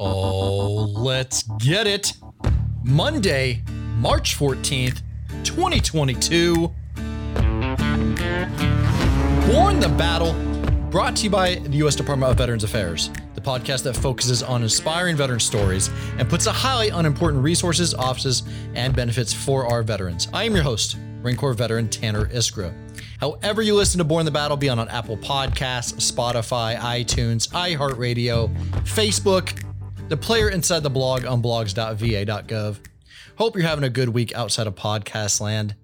Oh, let's get it. Monday, March 14th, 2022. Borne the Battle, brought to you by the U.S. Department of Veterans Affairs, the podcast that focuses on inspiring veteran stories and puts a highlight on important resources, offices, and benefits for our veterans. I am your host, Marine Corps veteran Tanner Iskra. However, you listen to Borne the Battle, be on, on Apple Podcasts, Spotify, iTunes, iHeartRadio, Facebook, the player inside the blog on blogs.va.gov. Hope you're having a good week outside of podcast land.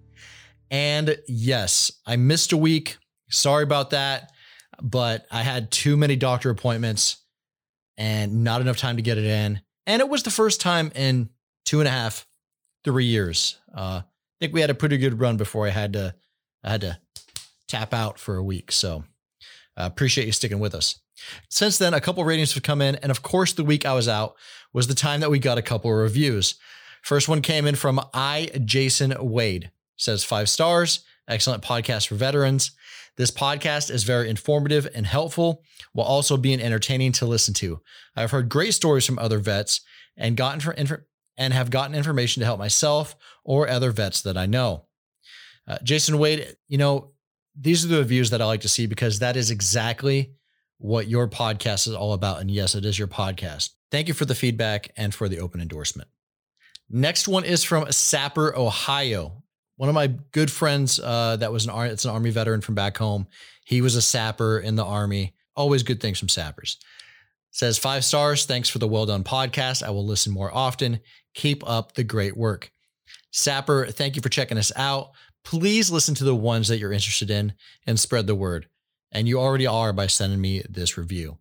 And yes, I missed a week. Sorry about that, but I had too many doctor appointments and not enough time to get it in. And it was the first time in two and a half, three years. Uh, I think we had a pretty good run before I had to, I had to tap out for a week. So uh, appreciate you sticking with us. Since then, a couple ratings have come in, and of course, the week I was out was the time that we got a couple of reviews. First one came in from I Jason Wade. Says five stars, excellent podcast for veterans. This podcast is very informative and helpful while also being entertaining to listen to. I've heard great stories from other vets and gotten for inf- and have gotten information to help myself or other vets that I know. Uh, Jason Wade, you know, these are the reviews that I like to see because that is exactly what your podcast is all about. And yes, it is your podcast. Thank you for the feedback and for the open endorsement. Next one is from Sapper, Ohio. One of my good friends uh, that was an army, it's an army veteran from back home. He was a sapper in the army. Always good things from sappers. Says five stars. Thanks for the well done podcast. I will listen more often. Keep up the great work. Sapper, thank you for checking us out. Please listen to the ones that you're interested in and spread the word and you already are by sending me this review.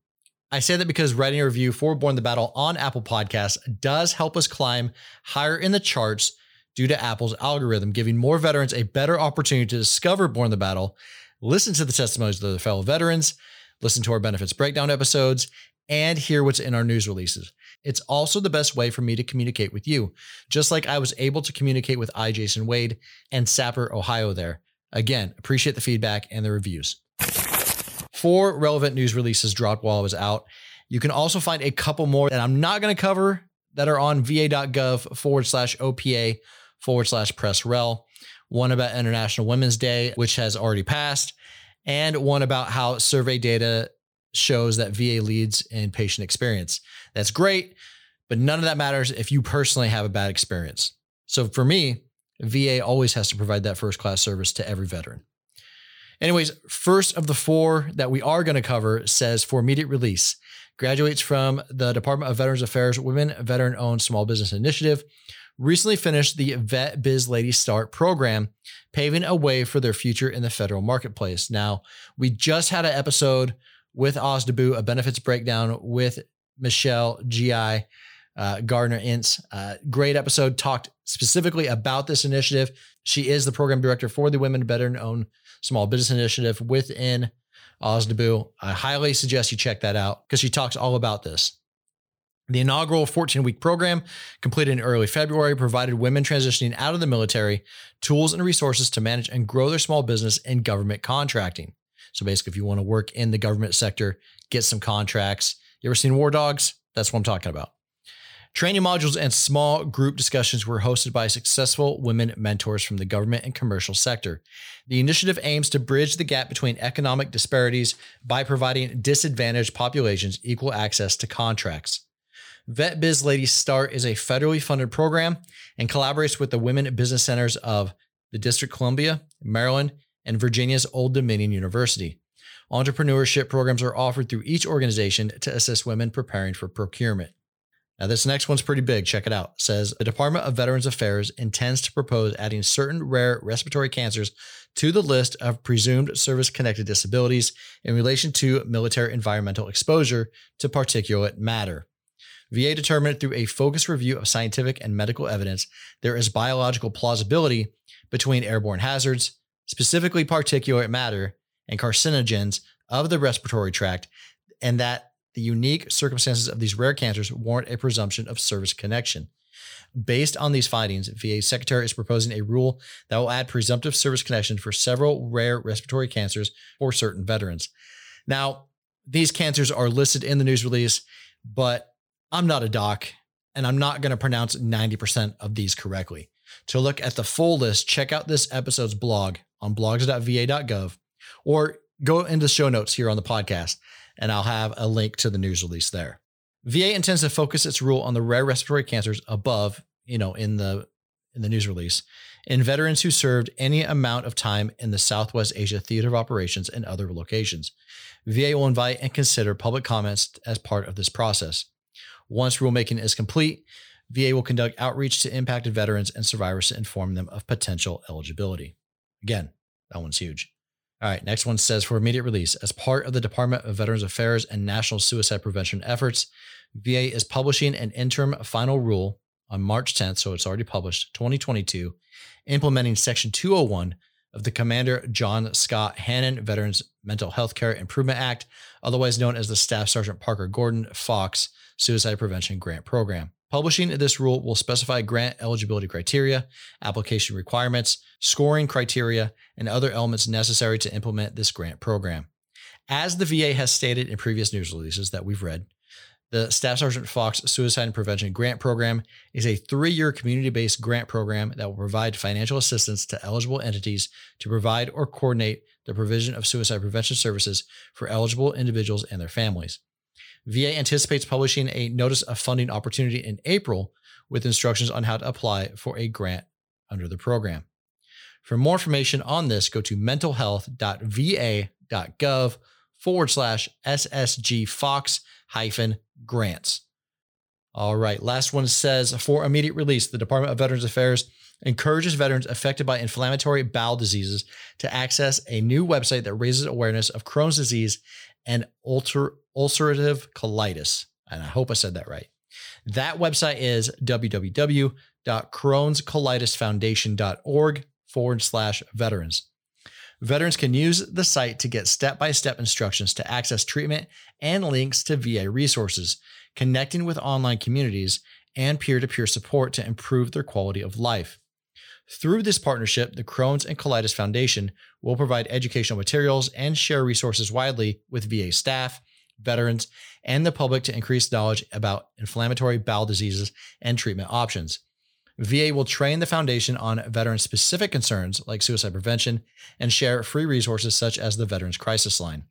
I say that because writing a review for Borne the Battle on Apple Podcasts does help us climb higher in the charts due to Apple's algorithm, giving more veterans a better opportunity to discover Borne the Battle, listen to the testimonies of their fellow veterans, listen to our benefits breakdown episodes, and hear what's in our news releases. It's also the best way for me to communicate with you, just like I was able to communicate with I, Jason Wade, and Sapper, Ohio there. Again, appreciate the feedback and the reviews four relevant news releases dropped while I was out. You can also find a couple more that I'm not going to cover that are on va.gov forward slash OPA forward slash press rel. One about International Women's Day, which has already passed, and one about how survey data shows that VA leads in patient experience. That's great, but none of that matters if you personally have a bad experience. So for me, VA always has to provide that first class service to every veteran. Anyways, first of the four that we are going to cover says for immediate release, graduates from the Department of Veterans Affairs Women Veteran Owned Small Business Initiative, recently finished the Vet Biz Lady Start program, paving a way for their future in the federal marketplace. Now, we just had an episode with OSDBU, a benefits breakdown with Michelle GI. Uh, Gardner Ince. Uh, great episode, talked specifically about this initiative. She is the program director for the Women Veteran Owned small business initiative within OSDBU. I highly suggest you check that out because she talks all about this. The inaugural 14 week program, completed in early February, provided women transitioning out of the military tools and resources to manage and grow their small business in government contracting. So basically, if you want to work in the government sector, get some contracts. You ever seen War Dogs? That's what I'm talking about. Training modules and small group discussions were hosted by successful women mentors from the government and commercial sector. The initiative aims to bridge the gap between economic disparities by providing disadvantaged populations equal access to contracts. Vet Biz Ladies Start is a federally funded program and collaborates with the women business centers of the District Columbia, Maryland, and Virginia's Old Dominion University. Entrepreneurship programs are offered through each organization to assist women preparing for procurement. Now, this next one's pretty big. Check it out. It says the Department of Veterans Affairs intends to propose adding certain rare respiratory cancers to the list of presumed service connected disabilities in relation to military environmental exposure to particulate matter. VA determined through a focused review of scientific and medical evidence there is biological plausibility between airborne hazards, specifically particulate matter, and carcinogens of the respiratory tract, and that the unique circumstances of these rare cancers warrant a presumption of service connection. Based on these findings, VA Secretary is proposing a rule that will add presumptive service connection for several rare respiratory cancers for certain veterans. Now, these cancers are listed in the news release, but I'm not a doc, and I'm not going to pronounce 90% of these correctly. To look at the full list, check out this episode's blog on blogs.va.gov or go into show notes here on the podcast, and I'll have a link to the news release there. VA intends to focus its rule on the rare respiratory cancers above, you know, in the in the news release, in veterans who served any amount of time in the Southwest Asia Theater of Operations and other locations. VA will invite and consider public comments as part of this process. Once rulemaking is complete, VA will conduct outreach to impacted veterans and survivors to inform them of potential eligibility. Again, that one's huge. All right, next one says for immediate release, as part of the Department of Veterans Affairs and National Suicide Prevention efforts, VA is publishing an interim final rule on March 10th, so it's already published, 2022, implementing Section 201 of the Commander John Scott Hannon Veterans Mental Health Care Improvement Act, otherwise known as the Staff Sergeant Parker Gordon Fox Suicide Prevention Grant Program. Publishing this rule will specify grant eligibility criteria, application requirements, scoring criteria, and other elements necessary to implement this grant program. As the VA has stated in previous news releases that we've read, the Staff Sergeant Fox Suicide and Prevention Grant Program is a three year community based grant program that will provide financial assistance to eligible entities to provide or coordinate the provision of suicide prevention services for eligible individuals and their families. VA anticipates publishing a notice of funding opportunity in April with instructions on how to apply for a grant under the program. For more information on this, go to mentalhealth.va.gov forward slash SSG Fox hyphen grants. All right, last one says for immediate release, the Department of Veterans Affairs encourages veterans affected by inflammatory bowel diseases to access a new website that raises awareness of Crohn's disease and ulcer- ulcerative colitis. And I hope I said that right. That website is www.crohnscolitisfoundation.org forward slash veterans. Veterans can use the site to get step by step instructions to access treatment and links to VA resources, connecting with online communities and peer to peer support to improve their quality of life. Through this partnership, the Crohn's and Colitis Foundation will provide educational materials and share resources widely with VA staff, veterans, and the public to increase knowledge about inflammatory bowel diseases and treatment options. VA will train the foundation on veteran specific concerns like suicide prevention and share free resources such as the Veterans Crisis Line.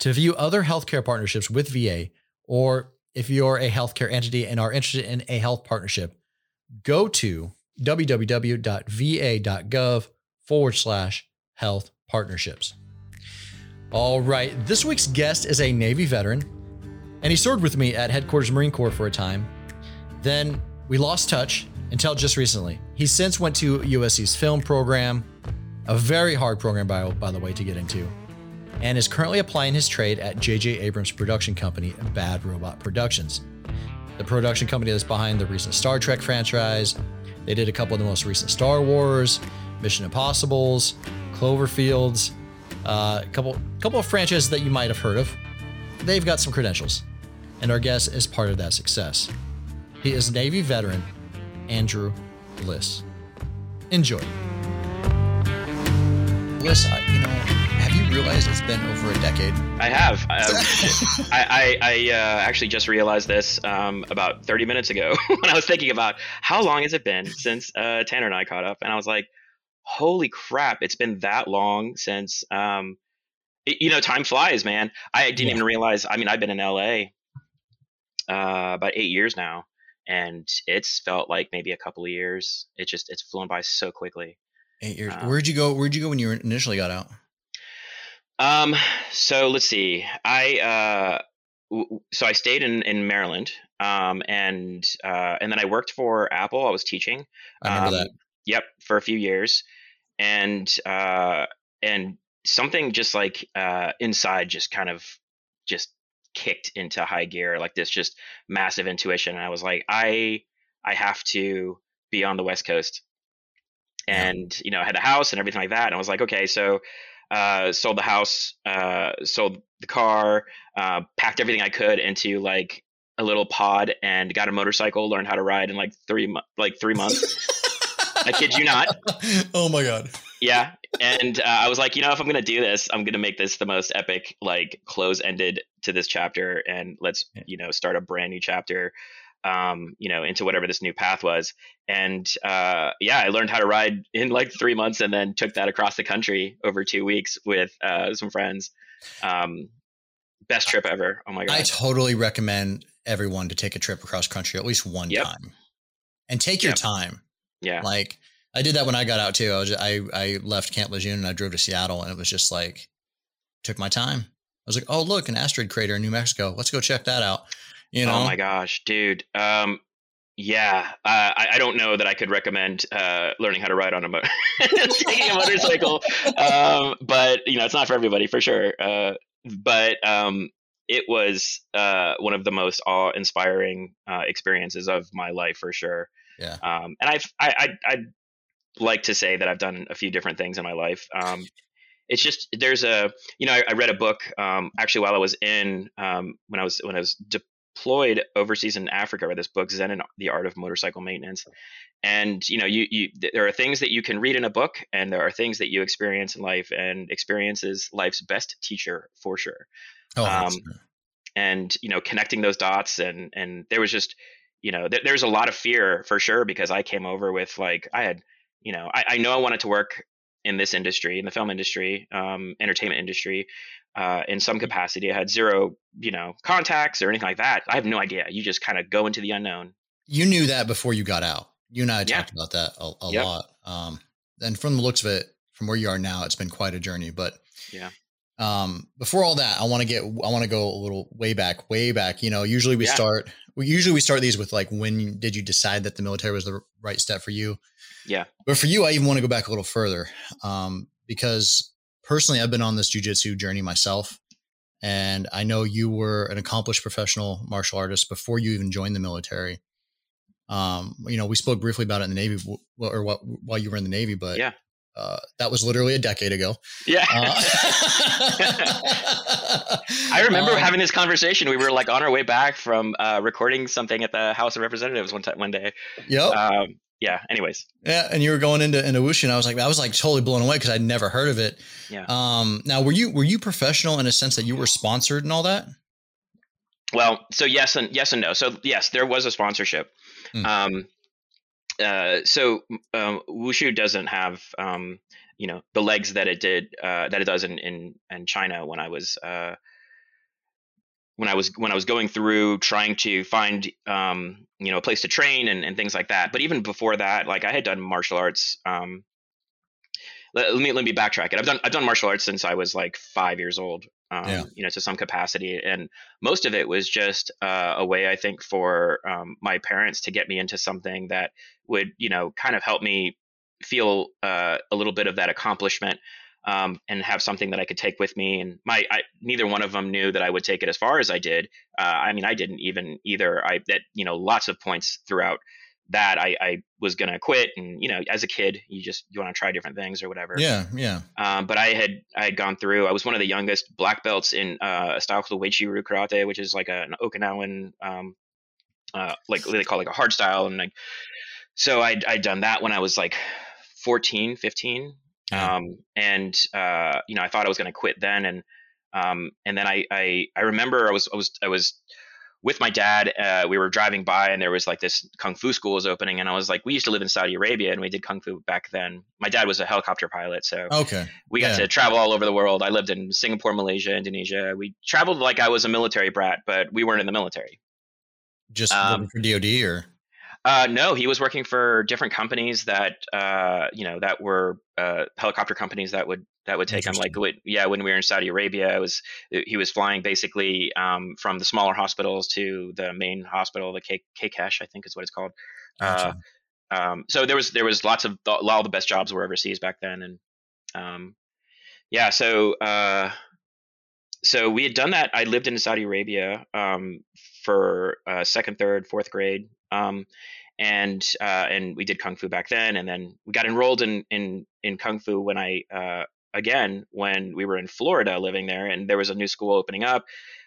To view other healthcare partnerships with VA, or if you're a healthcare entity and are interested in a health partnership, go to www.va.gov forward slash health partnerships. All right, this week's guest is a Navy veteran, and he served with me at Headquarters Marine Corps for a time. Then we lost touch until just recently. He since went to USC's film program, a very hard program, by, by the way, to get into, and is currently applying his trade at J.J. Abrams' production company, Bad Robot Productions. The production company that's behind the recent Star Trek franchise. They did a couple of the most recent Star Wars, Mission Impossibles, Cloverfields, uh, a couple couple of franchises that you might have heard of. They've got some credentials, and our guest is part of that success. He is Navy veteran Andrew Bliss. Enjoy. Bliss, you know, realized it's been over a decade? I have. Um, I, I, I uh, actually just realized this um, about 30 minutes ago when I was thinking about how long has it been since uh, Tanner and I caught up, and I was like, "Holy crap! It's been that long since." Um, it, you know, time flies, man. I didn't yeah. even realize. I mean, I've been in LA uh, about eight years now, and it's felt like maybe a couple of years. It just it's flown by so quickly. Eight years. Um, Where'd you go? Where'd you go when you initially got out? Um. So let's see. I uh. W- so I stayed in in Maryland. Um. And uh. And then I worked for Apple. I was teaching. I remember um, that. Yep. For a few years, and uh. And something just like uh inside just kind of just kicked into high gear like this just massive intuition and i was like i i have to be on the west coast and yeah. you know I had a house and everything like that and i was like okay so uh, sold the house uh, sold the car uh, packed everything i could into like a little pod and got a motorcycle learned how to ride in like three like three months. I kid you not. Oh my god. Yeah, and uh, I was like, you know, if I'm gonna do this, I'm gonna make this the most epic, like close ended to this chapter, and let's you know start a brand new chapter, um, you know, into whatever this new path was. And uh, yeah, I learned how to ride in like three months, and then took that across the country over two weeks with uh, some friends. Um, best trip ever. Oh my god! I totally recommend everyone to take a trip across country at least one yep. time, and take your yep. time. Yeah, like I did that when I got out too. I was just, I I left Camp Lejeune and I drove to Seattle, and it was just like took my time. I was like, oh look, an asteroid crater in New Mexico. Let's go check that out. You know? Oh my gosh, dude. Um, yeah, uh, I, I, don't know that I could recommend uh, learning how to ride on a motor, taking a motorcycle. Um, but you know, it's not for everybody for sure. Uh, but um, it was uh, one of the most awe-inspiring uh, experiences of my life for sure. Yeah. Um, and I've I, I I like to say that I've done a few different things in my life. Um, it's just there's a you know I, I read a book um, actually while I was in um, when I was when I was deployed overseas in Africa. I this book Zen and the Art of Motorcycle Maintenance, and you know you you there are things that you can read in a book, and there are things that you experience in life, and experience is life's best teacher for sure. Oh, um, and you know connecting those dots, and and there was just you know th- there's a lot of fear for sure because I came over with like I had you know, I, I know I wanted to work in this industry, in the film industry, um, entertainment industry, uh, in some capacity. I had zero, you know, contacts or anything like that. I have no idea. You just kind of go into the unknown. You knew that before you got out. You and I yeah. talked about that a, a yep. lot. Um, and from the looks of it, from where you are now, it's been quite a journey. But yeah. Um, before all that, I want to get, I want to go a little way back, way back. You know, usually we yeah. start, we usually we start these with like, when did you decide that the military was the right step for you? Yeah. But for you, I even want to go back a little further um, because personally, I've been on this jujitsu journey myself. And I know you were an accomplished professional martial artist before you even joined the military. Um, you know, we spoke briefly about it in the Navy or what, while you were in the Navy, but yeah. Uh, that was literally a decade ago. Yeah. Uh, I remember um, having this conversation. We were like on our way back from uh, recording something at the House of Representatives one time, one day. Yep. Um, yeah. Anyways. Yeah, and you were going into into Wushu, and I was like, I was like totally blown away because I'd never heard of it. Yeah. Um. Now, were you were you professional in a sense that you were sponsored and all that? Well, so yes and yes and no. So yes, there was a sponsorship. Mm. Um. Uh. So um, Wushu doesn't have um. You know the legs that it did uh, that it does in in in China when I was uh when I was when I was going through trying to find um, you know a place to train and, and things like that. But even before that, like I had done martial arts. Um, let, let, me let me backtrack it. I've done I've done martial arts since I was like five years old. Um, yeah. You know, to some capacity, and most of it was just uh, a way I think for um, my parents to get me into something that would you know kind of help me feel uh, a little bit of that accomplishment um, and have something that I could take with me. And my I, neither one of them knew that I would take it as far as I did. Uh, I mean, I didn't even either. I that you know lots of points throughout that I, I was gonna quit. And you know, as a kid, you just you want to try different things or whatever. Yeah, yeah. Um, but I had I had gone through. I was one of the youngest black belts in uh, a style called Uechi-ryu Karate, which is like a, an Okinawan. Um, uh, like they call it like a hard style and like so I'd, I'd done that when I was like 14, 15. Um, and uh, you know, I thought I was going to quit then, and um, and then I, I I remember I was I was I was with my dad. Uh, we were driving by, and there was like this kung fu school was opening, and I was like, we used to live in Saudi Arabia, and we did kung fu back then. My dad was a helicopter pilot, so okay, we got yeah. to travel all over the world. I lived in Singapore, Malaysia, Indonesia. We traveled like I was a military brat, but we weren't in the military. Just um, for DoD or uh, no, he was working for different companies that uh, you know that were uh, helicopter companies that would that would take him. Like, yeah, when we were in Saudi Arabia, it was he was flying basically um, from the smaller hospitals to the main hospital, the K I think is what it's called. Uh, gotcha. Um, so there was there was lots of a lot of the best jobs were overseas back then, and um, yeah, so uh, so we had done that. I lived in Saudi Arabia um, for uh, second, third, fourth grade, um, and uh, and we did kung fu back then, and then we got enrolled in in in kung fu when I uh, again when we were in Florida living there, and there was a new school opening up,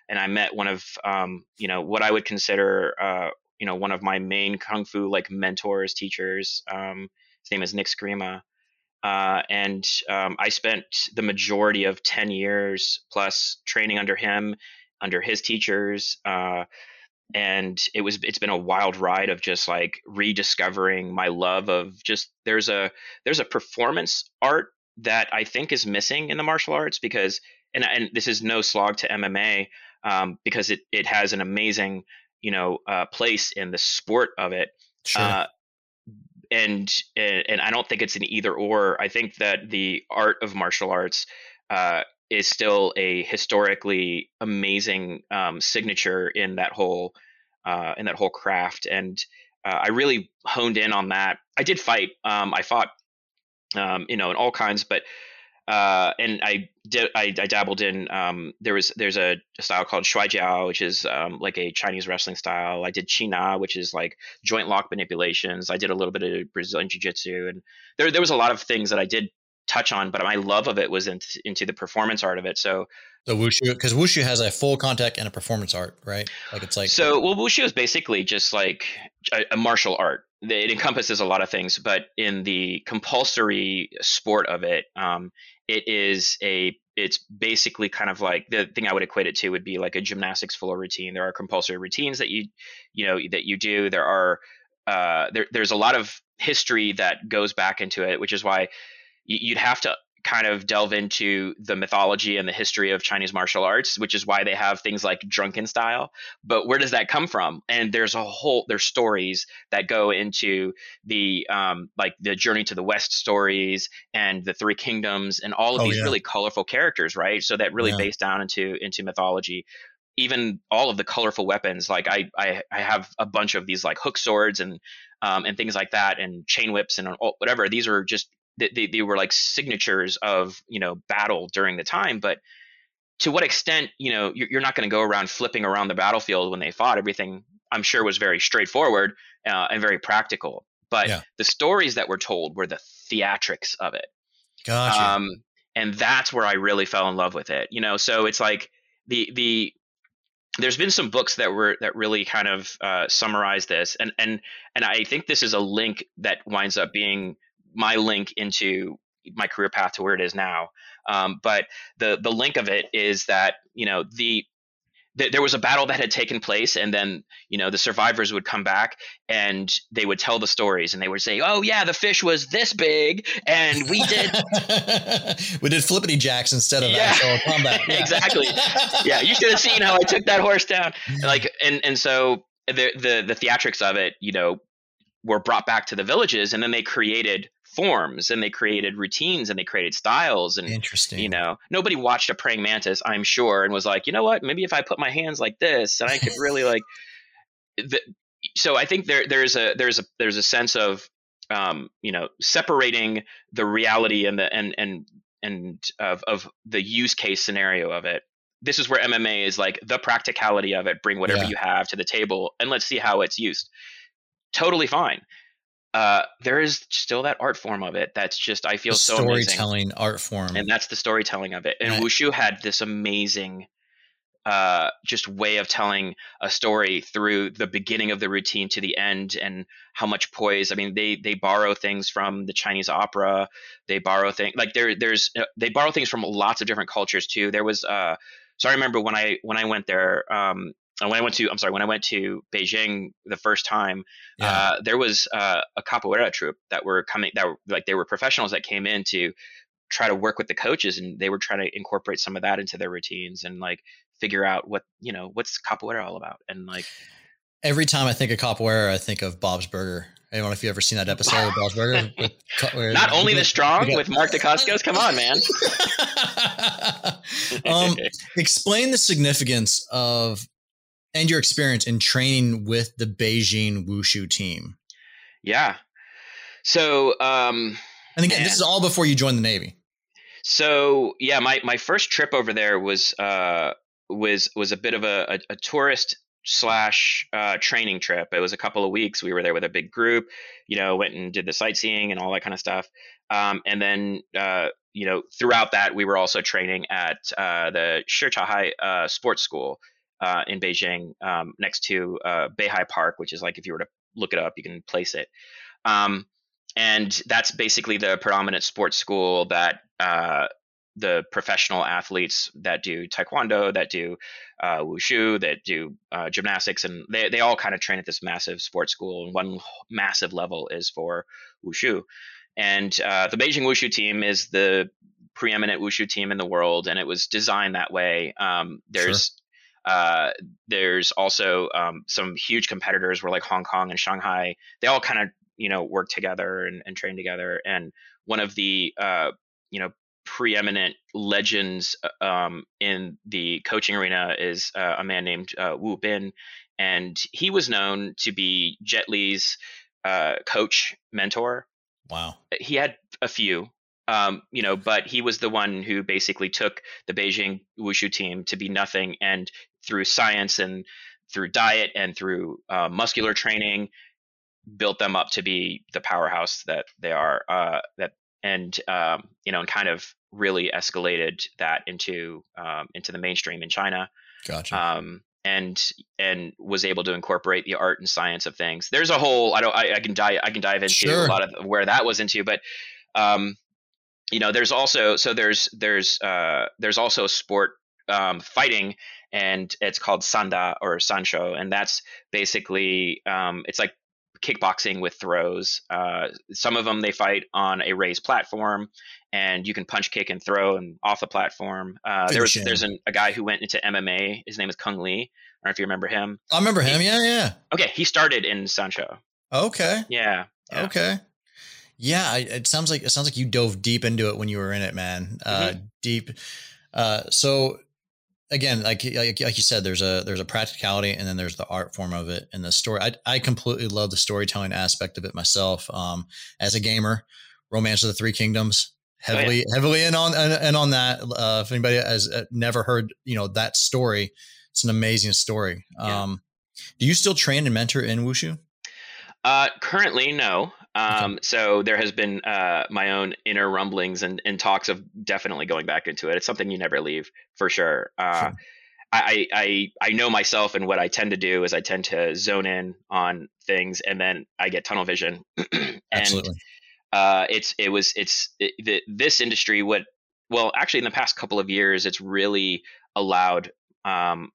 and I met one of um, you know what I would consider uh, you know one of my main kung fu like mentors teachers. Um, his name is Nick Scrima. Uh, and um, I spent the majority of 10 years plus training under him, under his teachers. Uh, and it was it's been a wild ride of just like rediscovering my love of just there's a there's a performance art that I think is missing in the martial arts because and and this is no slog to MMA um, because it it has an amazing you know uh, place in the sport of it. Sure. Uh, and and I don't think it's an either or. I think that the art of martial arts uh, is still a historically amazing um, signature in that whole uh, in that whole craft, and uh, I really honed in on that. I did fight. Um, I fought, um, you know, in all kinds, but uh, and I did I, I dabbled in um, there was there's a, style called Shuai Jiao, which is um, like a Chinese wrestling style. I did Qina, which is like joint lock manipulations. I did a little bit of Brazilian Jiu Jitsu, and there there was a lot of things that I did touch on, but my love of it was into, into the performance art of it. So the wushu, because wushu has a full contact and a performance art, right? Like it's like so. Well, wushu is basically just like a, a martial art. It encompasses a lot of things, but in the compulsory sport of it, um, it is a it's basically kind of like the thing I would equate it to would be like a gymnastics floor routine. There are compulsory routines that you you know that you do. There are uh, there, there's a lot of history that goes back into it, which is why you'd have to kind of delve into the mythology and the history of Chinese martial arts, which is why they have things like drunken style. But where does that come from? And there's a whole there's stories that go into the um, like the journey to the west stories and the three kingdoms and all of oh, these yeah. really colorful characters, right? So that really yeah. based down into into mythology. Even all of the colorful weapons, like I, I, I have a bunch of these like hook swords and um, and things like that, and chain whips and whatever. These are just they, they were like signatures of you know battle during the time but to what extent you know you're, you're not going to go around flipping around the battlefield when they fought everything i'm sure was very straightforward uh, and very practical but yeah. the stories that were told were the theatrics of it gotcha. Um, and that's where i really fell in love with it you know so it's like the the there's been some books that were that really kind of uh, summarize this and and and i think this is a link that winds up being my link into my career path to where it is now. Um, but the the link of it is that you know the there was a battle that had taken place and then you know the survivors would come back and they would tell the stories and they would say oh yeah the fish was this big and we did we did flippity jacks instead of yeah. actual combat yeah. exactly yeah you should have seen how i took that horse down like and and so the the the theatrics of it you know were brought back to the villages and then they created forms and they created routines and they created styles and interesting. you know nobody watched a praying mantis i'm sure and was like you know what? Maybe if i put my hands like this and i could really like the, so i think there there's a there's a there's a sense of um, you know separating the reality and the and and and of of the use case scenario of it. This is where mma is like the practicality of it bring whatever yeah. you have to the table and let's see how it's used. Totally fine uh, there is still that art form of it that's just I feel the so storytelling amazing. art form, and that's the storytelling of it. And right. Wushu had this amazing, uh, just way of telling a story through the beginning of the routine to the end, and how much poise. I mean, they they borrow things from the Chinese opera. They borrow things like there there's uh, they borrow things from lots of different cultures too. There was uh, so I remember when I when I went there, um, and when I went to, I'm sorry, when I went to Beijing the first time, yeah. uh, there was uh, a capoeira troupe that were coming, that were like they were professionals that came in to try to work with the coaches, and they were trying to incorporate some of that into their routines and like figure out what you know what's capoeira all about, and like every time I think of capoeira, I think of Bob's Burger. I don't know if you ever seen that episode of Bob's Burger. With, Not only the strong with Mark Dacascos. Come on, man. um, explain the significance of and your experience in training with the Beijing Wushu team. Yeah. So, um, again, think this is all before you joined the Navy. So yeah, my, my first trip over there was uh, was was a bit of a, a, a tourist slash uh, training trip. It was a couple of weeks. We were there with a big group. You know, went and did the sightseeing and all that kind of stuff. Um, and then uh, you know, throughout that, we were also training at uh, the Shichahai uh, Sports School, uh, in Beijing, um, next to uh, Beihai Park, which is like if you were to look it up, you can place it. Um, and that's basically the predominant sports school that uh, the professional athletes that do taekwondo, that do uh, wushu, that do uh, gymnastics, and they, they all kind of train at this massive sports school. And one massive level is for wushu. And uh, the Beijing Wushu team is the preeminent wushu team in the world, and it was designed that way. Um, there's. Uh, there's also um, some huge competitors where like Hong Kong and Shanghai, they all kind of you know work together and, and train together. And one of the uh, you know preeminent legends uh, um, in the coaching arena is uh, a man named uh, Wu Bin, and he was known to be Jet Li's uh, coach mentor. Wow, he had a few, um, you know, but he was the one who basically took the Beijing wushu team to be nothing, and through science and through diet and through uh, muscular training, built them up to be the powerhouse that they are. Uh, that and um, you know, and kind of really escalated that into um, into the mainstream in China. Gotcha. Um, and and was able to incorporate the art and science of things. There's a whole I don't I, I can dive I can dive into sure. a lot of where that was into, but um, you know, there's also so there's there's uh, there's also sport um, fighting, and it's called Sanda or Sanshou, and that's basically um, it's like kickboxing with throws. Uh, some of them they fight on a raised platform, and you can punch, kick, and throw and off the platform. Uh, there's there's an, a guy who went into MMA. His name is Cung Le. I don't know if you remember him. I remember him. Yeah, yeah. Okay, he started in Sanshou. Okay. Yeah. yeah. Okay. Yeah, it sounds like it sounds like you dove deep into it when you were in it, man. Uh, mm-hmm. Deep. Uh, so again, like, like, like you said, there's a there's a practicality, and then there's the art form of it and the story. I I completely love the storytelling aspect of it myself. Um, as a gamer, Romance of the Three Kingdoms, heavily oh, yeah. heavily in on and and on that. Uh, if anybody has uh, never heard, you know that story, it's an amazing story. Yeah. Um, do you still train and mentor in wushu? Uh, currently, no. Um, okay. So there has been uh, my own inner rumblings and, and, talks of definitely going back into it. It's something you never leave for sure. Uh, sure. I, I I know myself, and what I tend to do is I tend to zone in on things, and then I get tunnel vision. and Absolutely. Uh, it's it was it's it, the, this industry. What well, actually, in the past couple of years, it's really allowed um,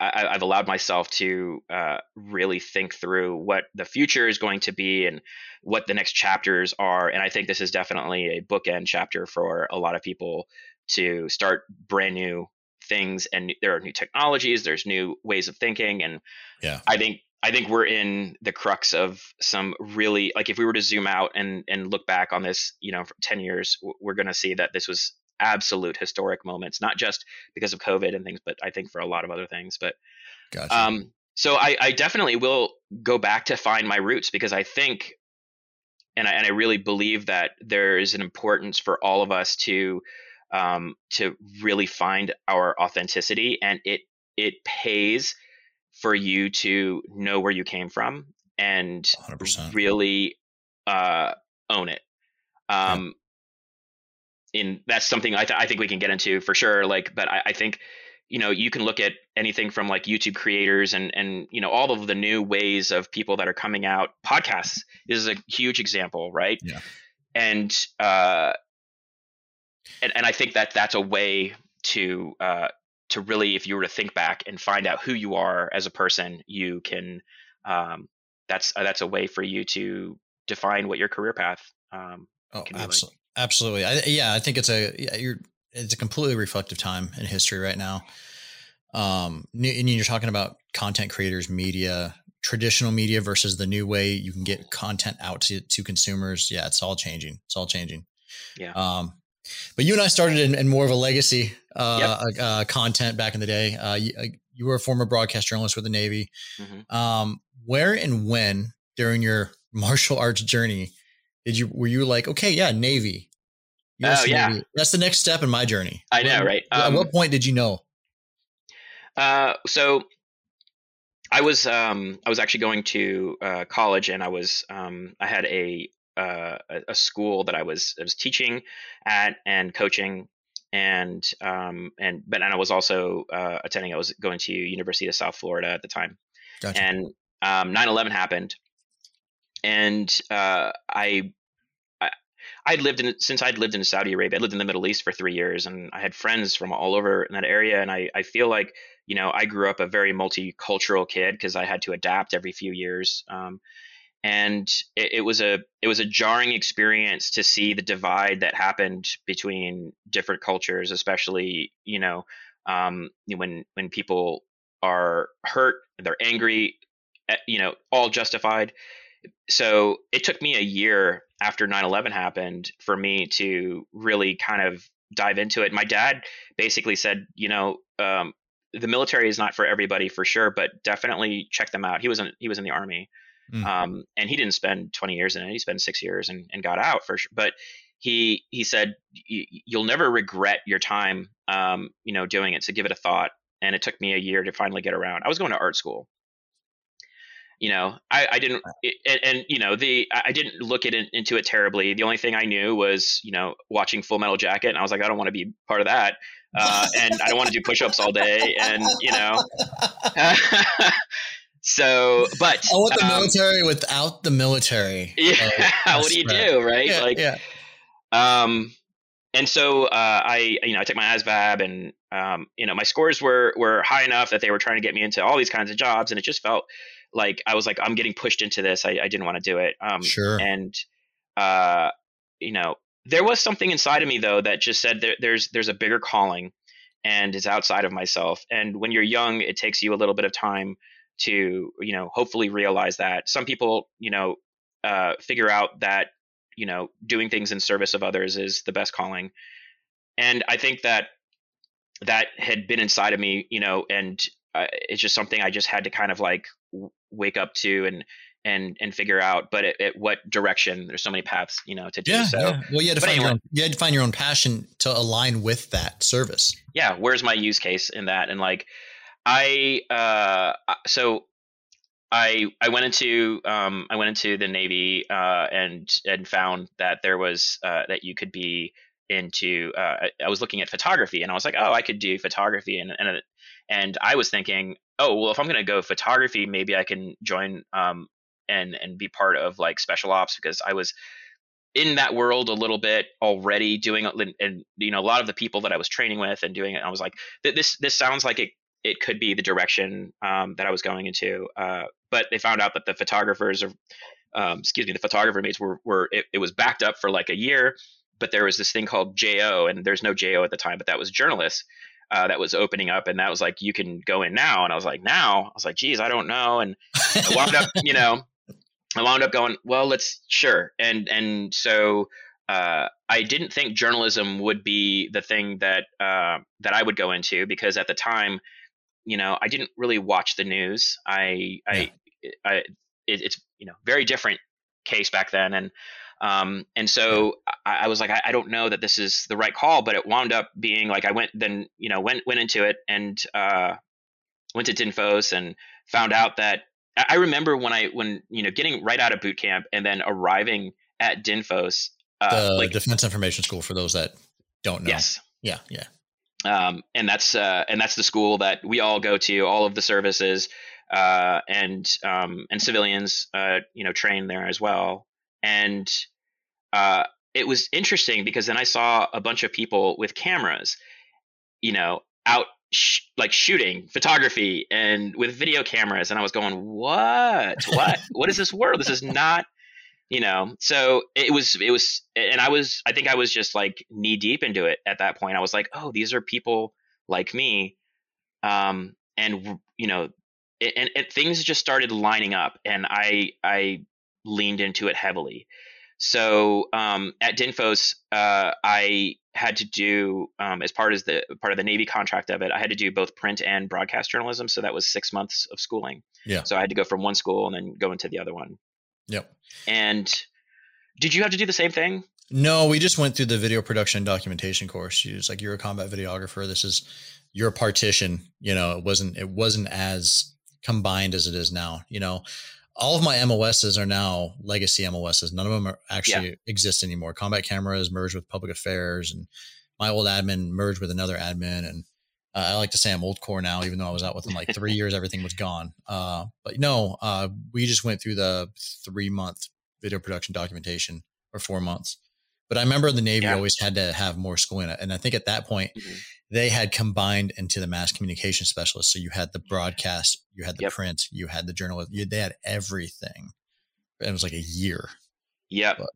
I, have allowed myself to uh, really think through what the future is going to be and what the next chapters are. And I think this is definitely a bookend chapter for a lot of people to start brand new things. And there are new technologies, there's new ways of thinking, and yeah, I think I think we're in the crux of some really like if we were to zoom out and and look back on this, you know, for 10 years, we're going to see that this was absolute historic moments, not just because of COVID and things, but I think for a lot of other things. But gotcha. um, so I, I definitely will go back to find my roots because I think, and I, and I really believe that there is an importance for all of us to um, to really find our authenticity, and it it pays for you to know where you came from and 100%. really uh, own it. Um, in that's something I, th- I think we can get into for sure. Like, but I, I think you know you can look at anything from like youtube creators and and you know all of the new ways of people that are coming out. Podcasts is a huge example right? Yeah. And uh and, and i think that that's a way to uh to really if you were to think back and find out who you are as a person you can um that's uh, that's a way for you to define what your career path um oh absolutely Absolutely. I, yeah, I think it's a you're it's a completely reflective time in history right now. Um, and you're talking about content creators, media, traditional media versus the new way you can get content out to, to consumers. Yeah, it's all changing. It's all changing. Yeah. Um, but you and I started in, in more of a legacy uh, yep. uh, content back in the day. Uh, you, uh, you, were a former broadcast journalist with the Navy. Mm-hmm. Um, where and when during your martial arts journey did you were you like, okay, yeah, Navy, Oh yeah, that's the next step in my journey. I know, right? Um, at what point did you know? Uh, so I was um, I was actually going to uh, college, and I was um, I had a uh, a school that I was I was teaching at and coaching, and um, and but and I was also uh, attending. I was going to University of South Florida at the time, gotcha. and um, 9/11 happened, and uh, I I'd lived in since I'd lived in Saudi Arabia. I lived in the Middle East for three years, and I had friends from all over in that area. And I I feel like you know I grew up a very multicultural kid because I had to adapt every few years. Um, and it, it, was a it was a jarring experience to see the divide that happened between different cultures, especially you know um, when when people are hurt, they're angry, eh, you know, all justified. So it took me a year after 9/11 happened for me to really kind of dive into it. My dad basically said, you know, um, the military is not for everybody for sure, but definitely check them out. He was in, he was in the army. Mm. Um, and he didn't spend 20 years in it. He spent six years and, and got out for sure. But he he said you'll never regret your time, um, you know, doing it. So give it a thought. And it took me a year to finally get around. I was going to art school. You know, I, I didn't, and, and, you know, the I didn't look it, into it terribly. The only thing I knew was, you know, watching Full Metal Jacket, and I was like, I don't want to be part of that, uh, and I don't want to do push-ups all day, and you know, So, but I want the um, military without the military. Yeah. Uh, what do you do, right? Yeah, like, yeah. Um, and so uh, I, you know, I took my ASVAB, and um, you know, my scores were were high enough that they were trying to get me into all these kinds of jobs, and it just felt like I was like, I'm getting pushed into this. I, I didn't want to do it. Um, sure. And uh, you know, there was something inside of me though that just said there, there's there's a bigger calling, and is outside of myself. And when you're young, it takes you a little bit of time to you know hopefully realize that some people you know uh, figure out that you know doing things in service of others is the best calling and i think that that had been inside of me you know and uh, it's just something i just had to kind of like w- wake up to and and and figure out but at, at, what direction there's so many paths you know to do yeah, so. yeah. well you had to find anyway, your own you had to find your own passion to align with that service. Yeah where's my use case in that? And like I uh, so I I went into um, I went into the Navy uh, and and found that there was uh, that you could be into uh, I was looking at photography and I was like oh I could do photography and and and I was thinking oh well if I'm gonna go photography maybe I can join um, and and be part of like special ops because I was in that world a little bit already doing and you know a lot of the people that I was training with and doing it I was like this this sounds like it it could be the direction um, that I was going into. Uh, but they found out that the photographers, um, excuse me, the photographer mates were were it, it, was backed up for like a year. But there was this thing called JO, and there's no JO at the time, but that was journalists. Uh, that was opening up, and that was like you can go in now, and I was like now, I was like, geez, I don't know, and I wound up, you know, I wound up going, well, let's sure, and and so uh, I didn't think journalism would be the thing that uh, that I would go into because at the time you know, I didn't really watch the news. I, yeah. I, I, it, it's you know very different case back then, and um, and so I, I was like, I, I, don't know that this is the right call, but it wound up being like I went then you know went went into it and uh, went to Dinfos and found out that I remember when I when you know getting right out of boot camp and then arriving at Dinfos, uh, the like, Defense Information School for those that don't know. Yes. Yeah. Yeah um, and that's uh, and that's the school that we all go to. All of the services uh, and um, and civilians, uh, you know, train there as well. And uh, it was interesting because then I saw a bunch of people with cameras, you know, out sh- like shooting photography and with video cameras, and I was going, "What? What? what is this world? This is not." you know so it was it was and i was i think i was just like knee deep into it at that point i was like oh these are people like me um and you know and, and things just started lining up and i i leaned into it heavily so um, at Dinfos, uh, I had to do um, as part of the part of the Navy contract of it. I had to do both print and broadcast journalism. So that was six months of schooling. Yeah. So I had to go from one school and then go into the other one. Yep. And did you have to do the same thing? No, we just went through the video production documentation course. You was like, you're a combat videographer. This is your partition. You know, it wasn't it wasn't as combined as it is now. You know, all of my MOSs are now legacy MOSs. None of them are actually yeah. exist anymore. Combat cameras merged with public affairs, and my old admin merged with another admin, and uh, I like to say I'm old core now, even though I was out with them like three years, everything was gone. Uh, but no, uh, we just went through the three month video production documentation or four months. But I remember the Navy Yeah. always had to have more schooling, and I think at that point Mhm. they had combined into the mass communication specialist. So you had the broadcast, you had the Yep. print, you had the journalism. You, they had everything. And it was like a year. Yep. But-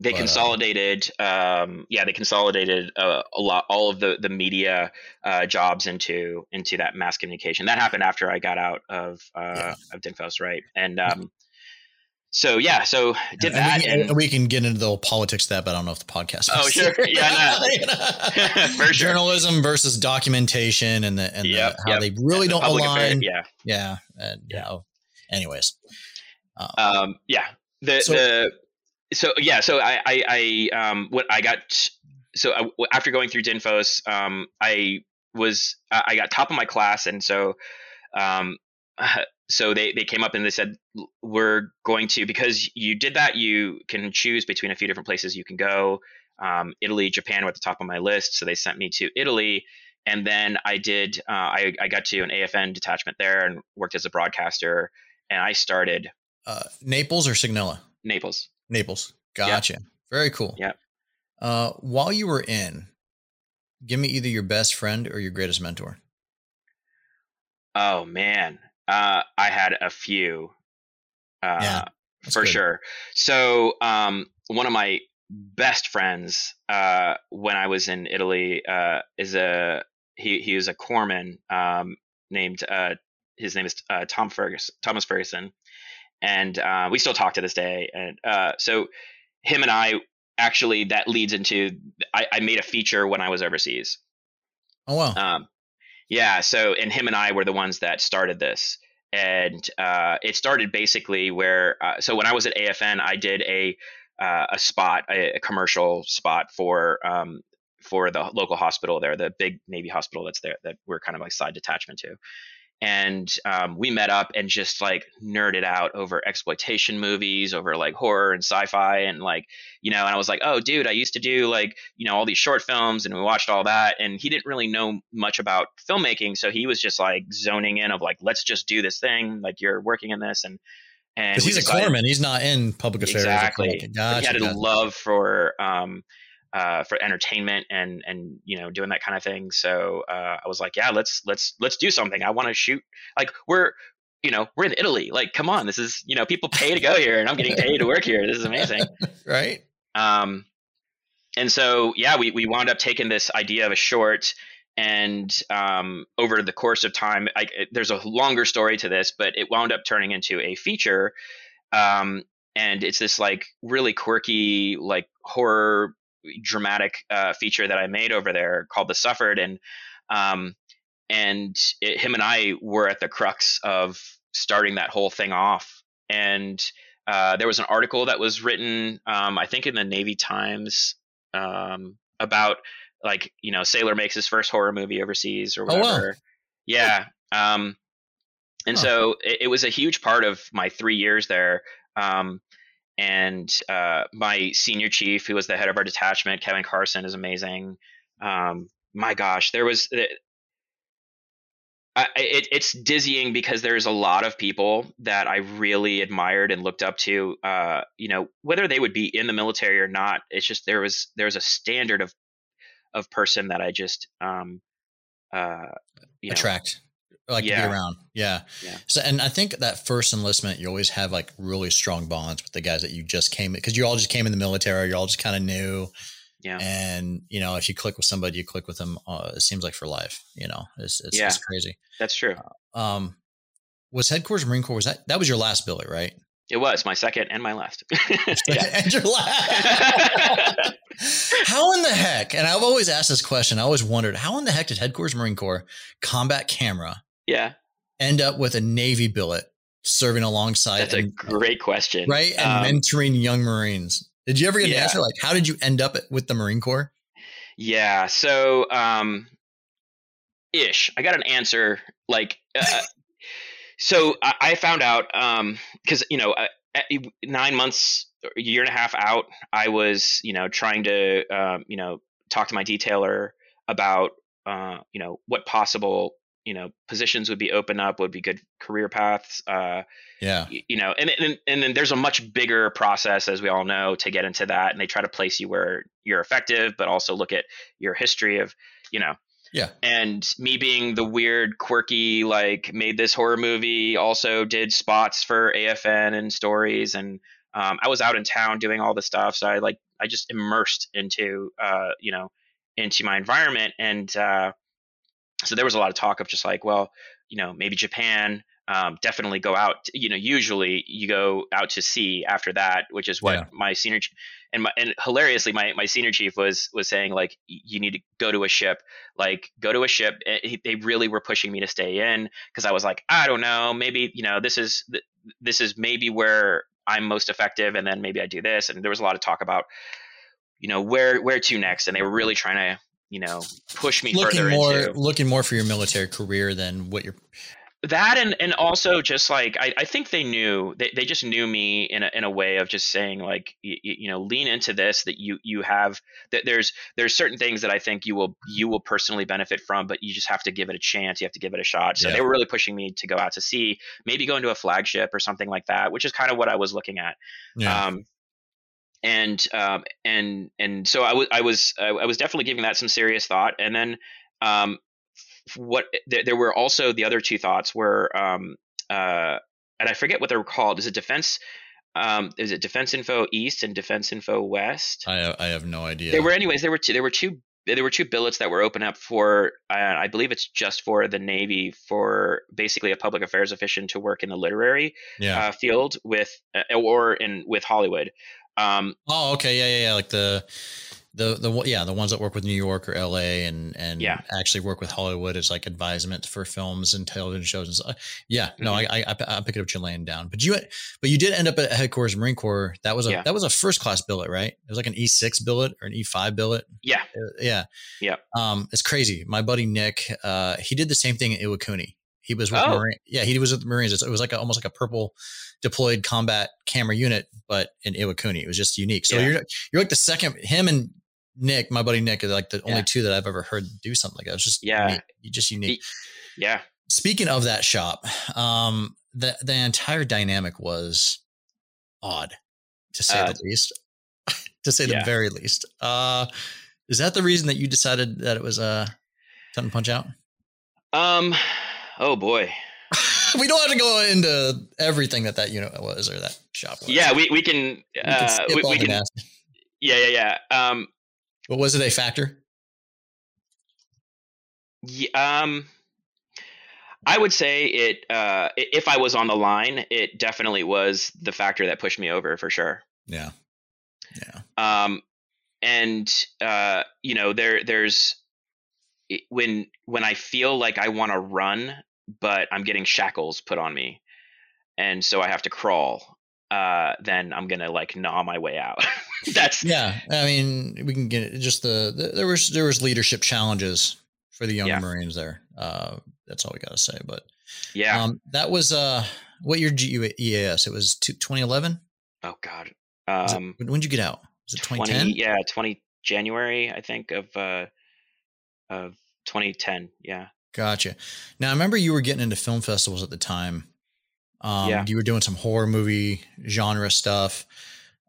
they but, uh, consolidated. Um, yeah, they consolidated uh, a lot, all of the the media uh, jobs into into that mass communication. That happened after I got out of uh, Yeah. of Dinfos, right? And um, so yeah, so did and, that. we, And, and we can get into the whole politics of that, but I don't know if the podcast. Oh, sure. Yeah, For sure. Journalism versus documentation, and the and the- how yep. they really the don't affair- align. yeah. yeah, and you Yeah. know, anyways. Um, um yeah the So- the so yeah so i i, I um what i got so I, after going through dinfos um i was i I got top of my class and so um so they they came up and they said we're going to because you did that you can choose between a few different places you can go um, italy japan were at the top of my list so they sent me to italy and then i did uh, I, I got to an afn detachment there and worked as a broadcaster and i started uh, Naples or Sigonella? naples Naples. Gotcha. Very cool. Yep. Uh, while you were in, give me either your best friend or your greatest mentor. Oh man, uh, I had a few, uh, Yeah, for good. sure. So um, one of my best friends uh, when I was in Italy uh, is a he he was a corpsman um, named uh, his name is uh, Tom Ferguson Thomas Ferguson, and uh, we still talk to this day. And uh, so him and I actually that leads into I, I made a feature when I was overseas. Oh wow. Um, yeah. So, and him and I were the ones that started this, and uh, it started basically where. Uh, so when I was at AFN, I did a uh, a spot, a, a commercial spot for um, for the local hospital there, the big Navy hospital that's there that we're kind of like side detachment to. And um, we met up and just like nerded out over exploitation movies, over like horror and sci-fi, and like you know. And I was like, "Oh, dude, I used to do like you know all these short films and we watched all that and he didn't really know much about filmmaking so he was just like zoning in of like let's just do this thing like you're working in this and and he's a corpsman. He's not in public affairs. exactly But he Gotcha. had a gotcha. love for um uh for entertainment and and you know doing that kind of thing. So uh i was like yeah let's let's let's do something. I want to shoot. Like we're you know we're in italy. Like come on. This is you know people pay to go here and i'm getting paid to work here. This is amazing. Right? um, and so, yeah, we, we wound up taking this idea of a short, and um, over the course of time, I, there's a longer story to this, but it wound up turning into a feature. Um, and it's this like really quirky, like horror dramatic uh, feature that I made over there called The Suffered, and um, and it, him and I were at the crux of starting that whole thing off, and uh, there was an article that was written, um, I think, in the Navy Times um, about like you know sailor makes his first horror movie overseas or Oh, wow. whatever. Yeah. Um, and Huh. so it, it was a huge part of my three years there. Um, and uh, my senior chief, who was the head of our detachment, Kevin Carson, is amazing. Um, my gosh, there was. I, it, it's dizzying because there's a lot of people that I really admired and looked up to. Uh, you know, whether they would be in the military or not, it's just there was there was a standard of of person that I just um, uh, you know, Attract. Like to be around. Yeah. Yeah. So, and I think that first enlistment, you always have like really strong bonds with the guys that you just came because you all just came in the military. You're all just kind of new. Yeah. And you know, if you click with somebody, you click with them. Uh, it seems like for life. You know, it's it's, Yeah. it's crazy. That's true. Um, was headquarters Marine Corps? Was that that was your last billet, right? It was my second and my last. yeah. and your last. how in the heck? And I've always asked this question. I always wondered how in the heck did headquarters Marine Corps combat camera yeah. end up with a Navy billet serving alongside That's a and- great question. right and Um, mentoring young Marines? Did you ever get an yeah. answer? Like, how did you end up with the Marine Corps? Yeah. So, um, ish. I got an answer. Like, uh, so I, I found out um, because you know, uh, nine months, a year and a half out, I was you know trying to um, you know talk to my detailer about uh, you know what possible you know positions would be open up would be good career paths uh, yeah. you know and, and and then there's a much bigger process as we all know to get into that and they try to place you where you're effective but also look at your history of you know yeah. and me being the weird quirky like made this horror movie also did spots for afn and stories and um, i was out in town doing all the stuff so i like i just immersed into uh, you know into my environment and uh, so there was a lot of talk of just like well you know maybe japan um, definitely go out you know usually you go out to sea after that which is what Yeah. my senior and my, and hilariously my, my senior chief was was saying like you need to go to a ship like go to a ship Eh, he- they really were pushing me to stay in because i was like i don't know maybe you know this is this is maybe where i'm most effective and then maybe i do this and there was a lot of talk about you know where where to next and they were really trying to you know push me looking further more into looking more for your military career than what you're that and and also just like I, I think they knew they, they just knew me in a, in a way of just saying like you, you know lean into this that you you have that there's there's certain things that I think you will you will personally benefit from but you just have to give it a chance you have to give it a shot. So Yeah. they were really pushing me to go out to sea maybe go into a flagship or something like that which is kind of what I was looking at. Yeah. Um, and um, and and so I was I was I was definitely giving that some serious thought. And then um, what there, there were also the other two thoughts were um, uh, and I forget what they were called. Is it defense? Um, is it Defense Info East and Defense Info West? I I have no idea. There were anyways. There were two. There were two. There were two billets that were open up for. Uh, I believe it's just for the Navy for basically a public affairs official to work in the literary yeah. uh, field with uh, or in with Hollywood. Um, oh, okay. Yeah, yeah, yeah. Like the the the yeah the ones that work with New York or L.A. and and Yeah. actually work with Hollywood as like advisement for films and television shows and stuff. Yeah. No, Mm-hmm. I, I I pick it up you're laying down. But you but you did end up at headquarters Marine Corps. That was a Yeah. that was a first class billet, right? It was like an E six billet or an E five billet. yeah, Uh, yeah. Yeah. Um, it's crazy. My buddy Nick, uh, he did the same thing in Iwakuni. He was with Oh. Marine. Yeah, he was with the Marines. It was like a, almost like a purple deployed combat camera unit, but in Iwakuni. It was just unique. So Yeah. you're you're like the second. Him and Nick, my buddy Nick, are like the only two that I've ever heard do something like that. It's just Yeah. unique. just unique. yeah. Speaking of that shop, um, the the entire dynamic was odd, to say Uh, the least. to say the very least. Uh, is that the reason that you decided that it was uh, Cut Punch Out? Um. Oh boy. we don't have to go into everything that that unit was or that shop was. Yeah, we we can. we can Uh, we, we can. Yeah, yeah, yeah. Um. But was it a factor? y- Um. I would say it. Uh, if I was on the line, it definitely was the factor that pushed me over for sure. Yeah, yeah, um, and uh, you know there there's when when I feel like I want to run, but I'm getting shackles put on me, and so I have to crawl. Uh, then I'm gonna like gnaw my way out. That's yeah. I mean, we can get. Just the, the there was there was leadership challenges for the younger Yeah. Marines there. Uh, that's all we got to say. But yeah. um, that was uh, what year EAS? It was 2011. oh God. It- Um, when did you get out? Was it 20 2010? yeah 20 january i think of uh of 2010 yeah Gotcha. Now I remember you were getting into film festivals at the time. Um, Yeah. You were doing some horror movie genre stuff.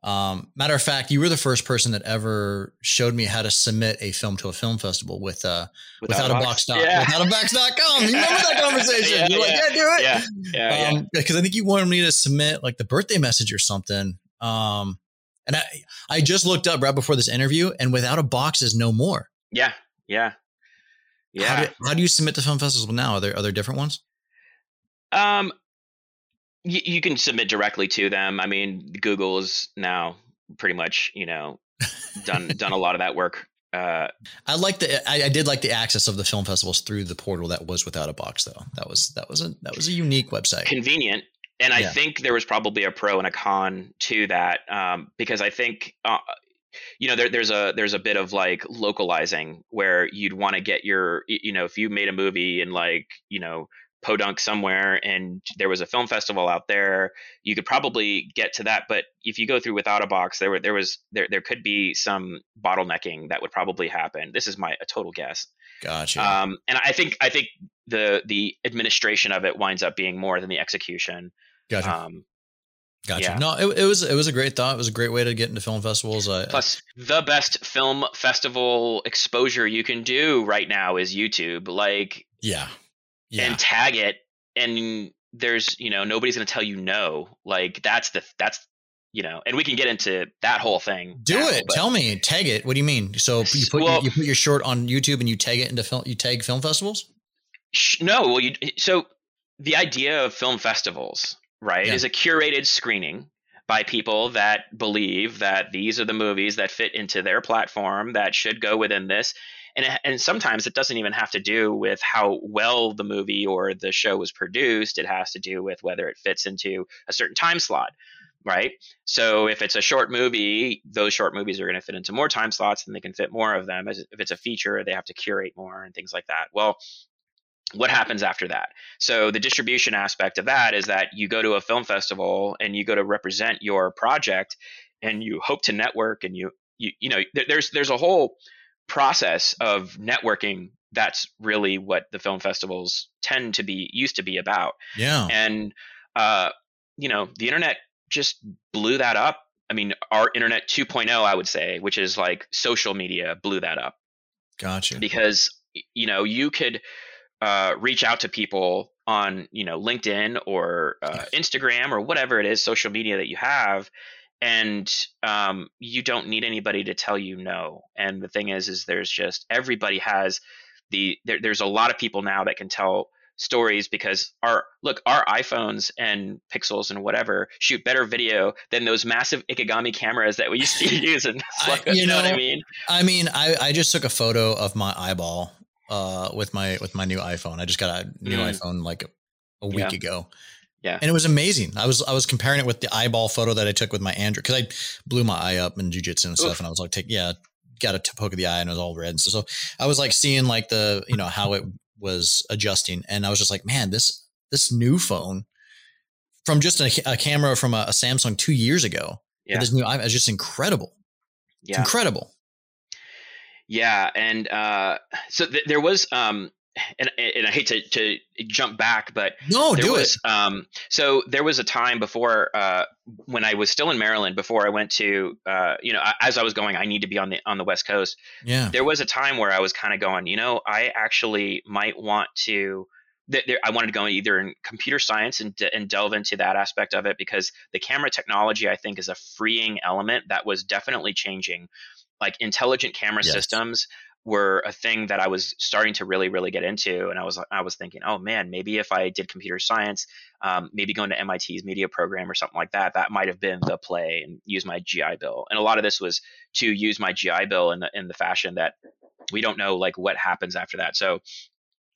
Um, matter of fact, you were the first person that ever showed me how to submit a film to a film festival with uh, without, a box dot yeah without a box.com. You remember that conversation? Yeah, You're like, yeah. yeah, do it. yeah yeah, yeah. Um, because I think you wanted me to submit like the birthday message or something. Um, and I, I just looked up right before this interview, and without a box is no more. yeah yeah How yeah do, how do you submit to film festivals now? Are there are there different ones? um you, you can submit directly to them i mean google is now pretty much you know done done a lot of that work uh I like the I, I did like the access of the film festivals through the portal that was without a box though. That was that was a that was a unique website. convenient and i Yeah. think there was probably a pro and a con to that um, because i think uh, you know there, there's a there's a bit of like localizing where you'd want to get your you know if you made a movie in like you know podunk somewhere and there was a film festival out there you could probably get to that but if you go through without a box there were there was there there could be some bottlenecking that would probably happen this is my a total guess Gotcha. um, and I think I think the the administration of it winds up being more than the execution. Gotcha. Um, gotcha. yeah. No, it, it was it was a great thought. It was a great way to get into film festivals. I, plus, the best film festival exposure you can do right now is YouTube. Like, yeah, yeah, and tag it, and there's you know nobody's going to tell you no. Like that's the that's you know, and we can get into that whole thing. do now, it. Tell me, tag it. What do you mean? So you put Well- you put your short on YouTube and you tag it into film. You tag film festivals. Sh- No, well, you so the idea of film festivals, right, Yeah. is a curated screening by people that believe that these are the movies that fit into their platform that should go within this. And, it- and sometimes it doesn't even have to do with how well the movie or the show was produced. It has to do with whether it fits into a certain time slot, right? So if it's a short movie, those short movies are going to fit into more time slots and they can fit more of them. As if it's a feature, they have to curate more and things like that. Well, what happens after that? So the distribution aspect of that is that you go to a film festival and you go to represent your project and you hope to network and you you you know there- there's there's a whole process of networking that's really what the film festivals tend to be used to be about Yeah. and uh, you know the internet just blew that up i mean our internet 2.0 i would say which is like social media blew that up Gotcha. because you know you could uh, reach out to people on you know linkedin or uh, instagram or whatever it is social media that you have and um, you don't need anybody to tell you no. And the thing is is there's just everybody has the there, there's a lot of people now that can tell stories because our look our iPhones and Pixels and whatever shoot better video than those massive Ikegami cameras that we used to use and you, you know, what I mean? I mean, I, I just took a photo of my eyeball uh, with my with my new iPhone. I just got a new Mm. iPhone like a, week Yeah. ago. Yeah. and it was amazing. I was I was comparing it with the eyeball photo that I took with my Android because I blew my eye up in jujitsu and stuff, Oof. and I was like, take yeah, got a poke of the eye and it was all red and so, so I was like seeing like the you know how it was adjusting, and I was just like, man, this this new phone from just a, a camera from a, a Samsung two years ago. Yeah. this new iPhone is just incredible. It's yeah incredible. Yeah, and uh, so th- there was, um, and and I hate to, to jump back, but No, there do it. was, um, so there was a time before uh, when I was still in Maryland before I went to, uh, you know, as I was going, I need to be on the on the West Coast. Yeah. There was a time where I was kind of going, you know, I actually might want to. th- There, I wanted to go either in computer science and, de- and delve into that aspect of it because the camera technology I think is a freeing element that was definitely changing. Like intelligent camera Yes. systems were a thing that I was starting to really, really get into, and I was I was thinking, oh man, maybe if I did computer science, um, maybe going to MIT's media program or something like that, that might have been the play and use my GI Bill. And a lot of this was to use my GI Bill in the in the fashion that we don't know like what happens after that. So.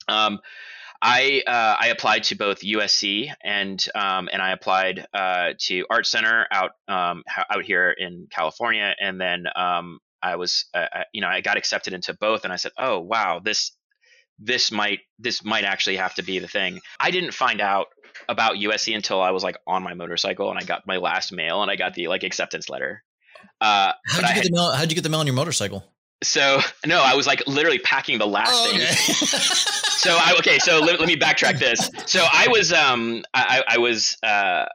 Um, I uh, I applied to both USC and um, and I applied uh, to Art Center out um, out here in California, and then um, I was uh, I- you know I got accepted into both, and I said, oh wow, this this might this might actually have to be the thing. I didn't find out about USC until I was like on my motorcycle and I got my last mail and I got the like acceptance letter. Uh, How'd you get had, the mail? How'd you get the mail on your motorcycle? so no, I was like literally packing the last Oh, thing okay. so I okay, so let, let me backtrack this. So I was um I, I I was uh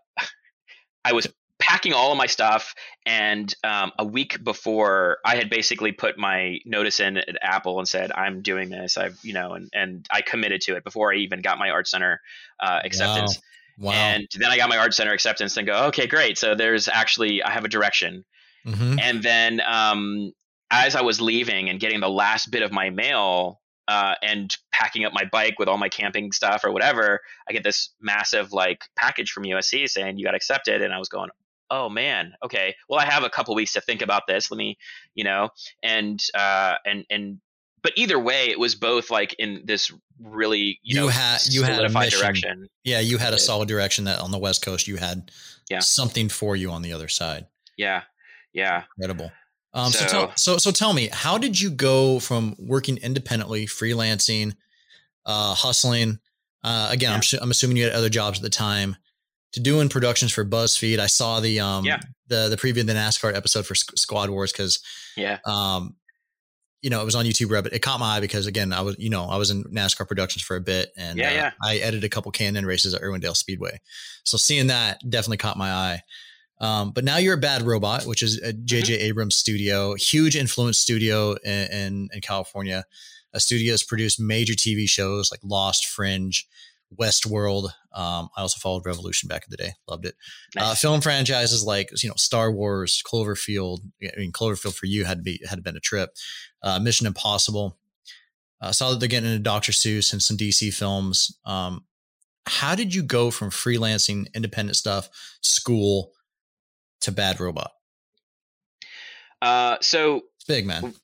I was packing all of my stuff and um, a week before I had basically put my notice in at Apple and said I'm doing this I've you know and and I committed to it before I even got my art center uh, acceptance wow. Wow. and then I got my art center acceptance and go okay great so there's actually I have a direction Mhm. and then um, as I was leaving and getting the last bit of my mail uh, and packing up my bike with all my camping stuff or whatever, I get this massive like package from USC saying you got accepted, and I was going, oh man, okay, well I have a couple weeks to think about this. Let me, you know, and uh, and and but either way, it was both like in this really you, You know had- you had a solidified mission. direction. Yeah, you had a solid direction that on the West Coast you had Yeah. something for you on the other side. Yeah, yeah. Incredible. Um, so, So- tell, so so tell me, how did you go from working independently, freelancing, uh, hustling? Uh, again, I'm I'm assuming you had other jobs at the time to doing productions for BuzzFeed. I saw the um Yeah. the the preview of the NASCAR episode for Squ- Squad Wars because Yeah. um you know, it was on YouTube Red, but it caught my eye because again, I was, you know, I was in NASCAR productions for a bit and Yeah, uh, yeah. I edited a couple K&N races at Irwindale Speedway. So seeing that definitely caught my eye. Um, but now you're a bad robot, which is a JJ Abrams studio, huge influence studio in, in, in California. A studio that's produced major TV shows like Lost, Fringe, Westworld. Um, I also followed Revolution back in the day, loved it. Uh, film franchises like you know Star Wars, Cloverfield. I mean, Cloverfield for you had to be had been a trip. Uh, Mission Impossible. Uh, saw that they're getting into Doctor Seuss and some DC films. Um, how did you go from freelancing, independent stuff, school, to Bad Robot? Uh, so It's big, man.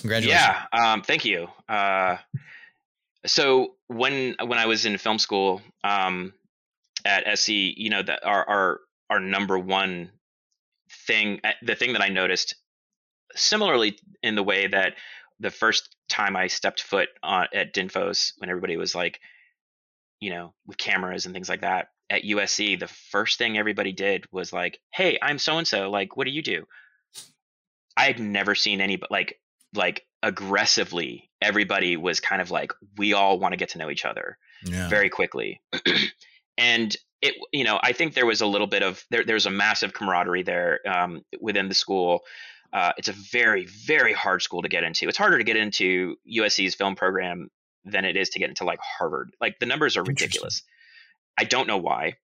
Congratulations. Yeah, um, thank you. Uh, so when when I was in film school um, at SC, you know that our our our number one thing, uh, the thing that I noticed, similarly in the way that the first time I stepped foot on, at Dinfos, when everybody was like, you know, with cameras and things like that at USC, the first thing everybody did was like, "Hey, I'm so and so. Like, what do you do?" I had never seen any like like aggressively everybody was kind of like we all want to get to know each other Yeah. very quickly. And it you know i think there was a little bit of there, there's a massive camaraderie there um, within the school. Uh, it's a very very hard school to get into. It's harder to get into usc's film program than it is to get into like harvard. Like the numbers are ridiculous. I don't know why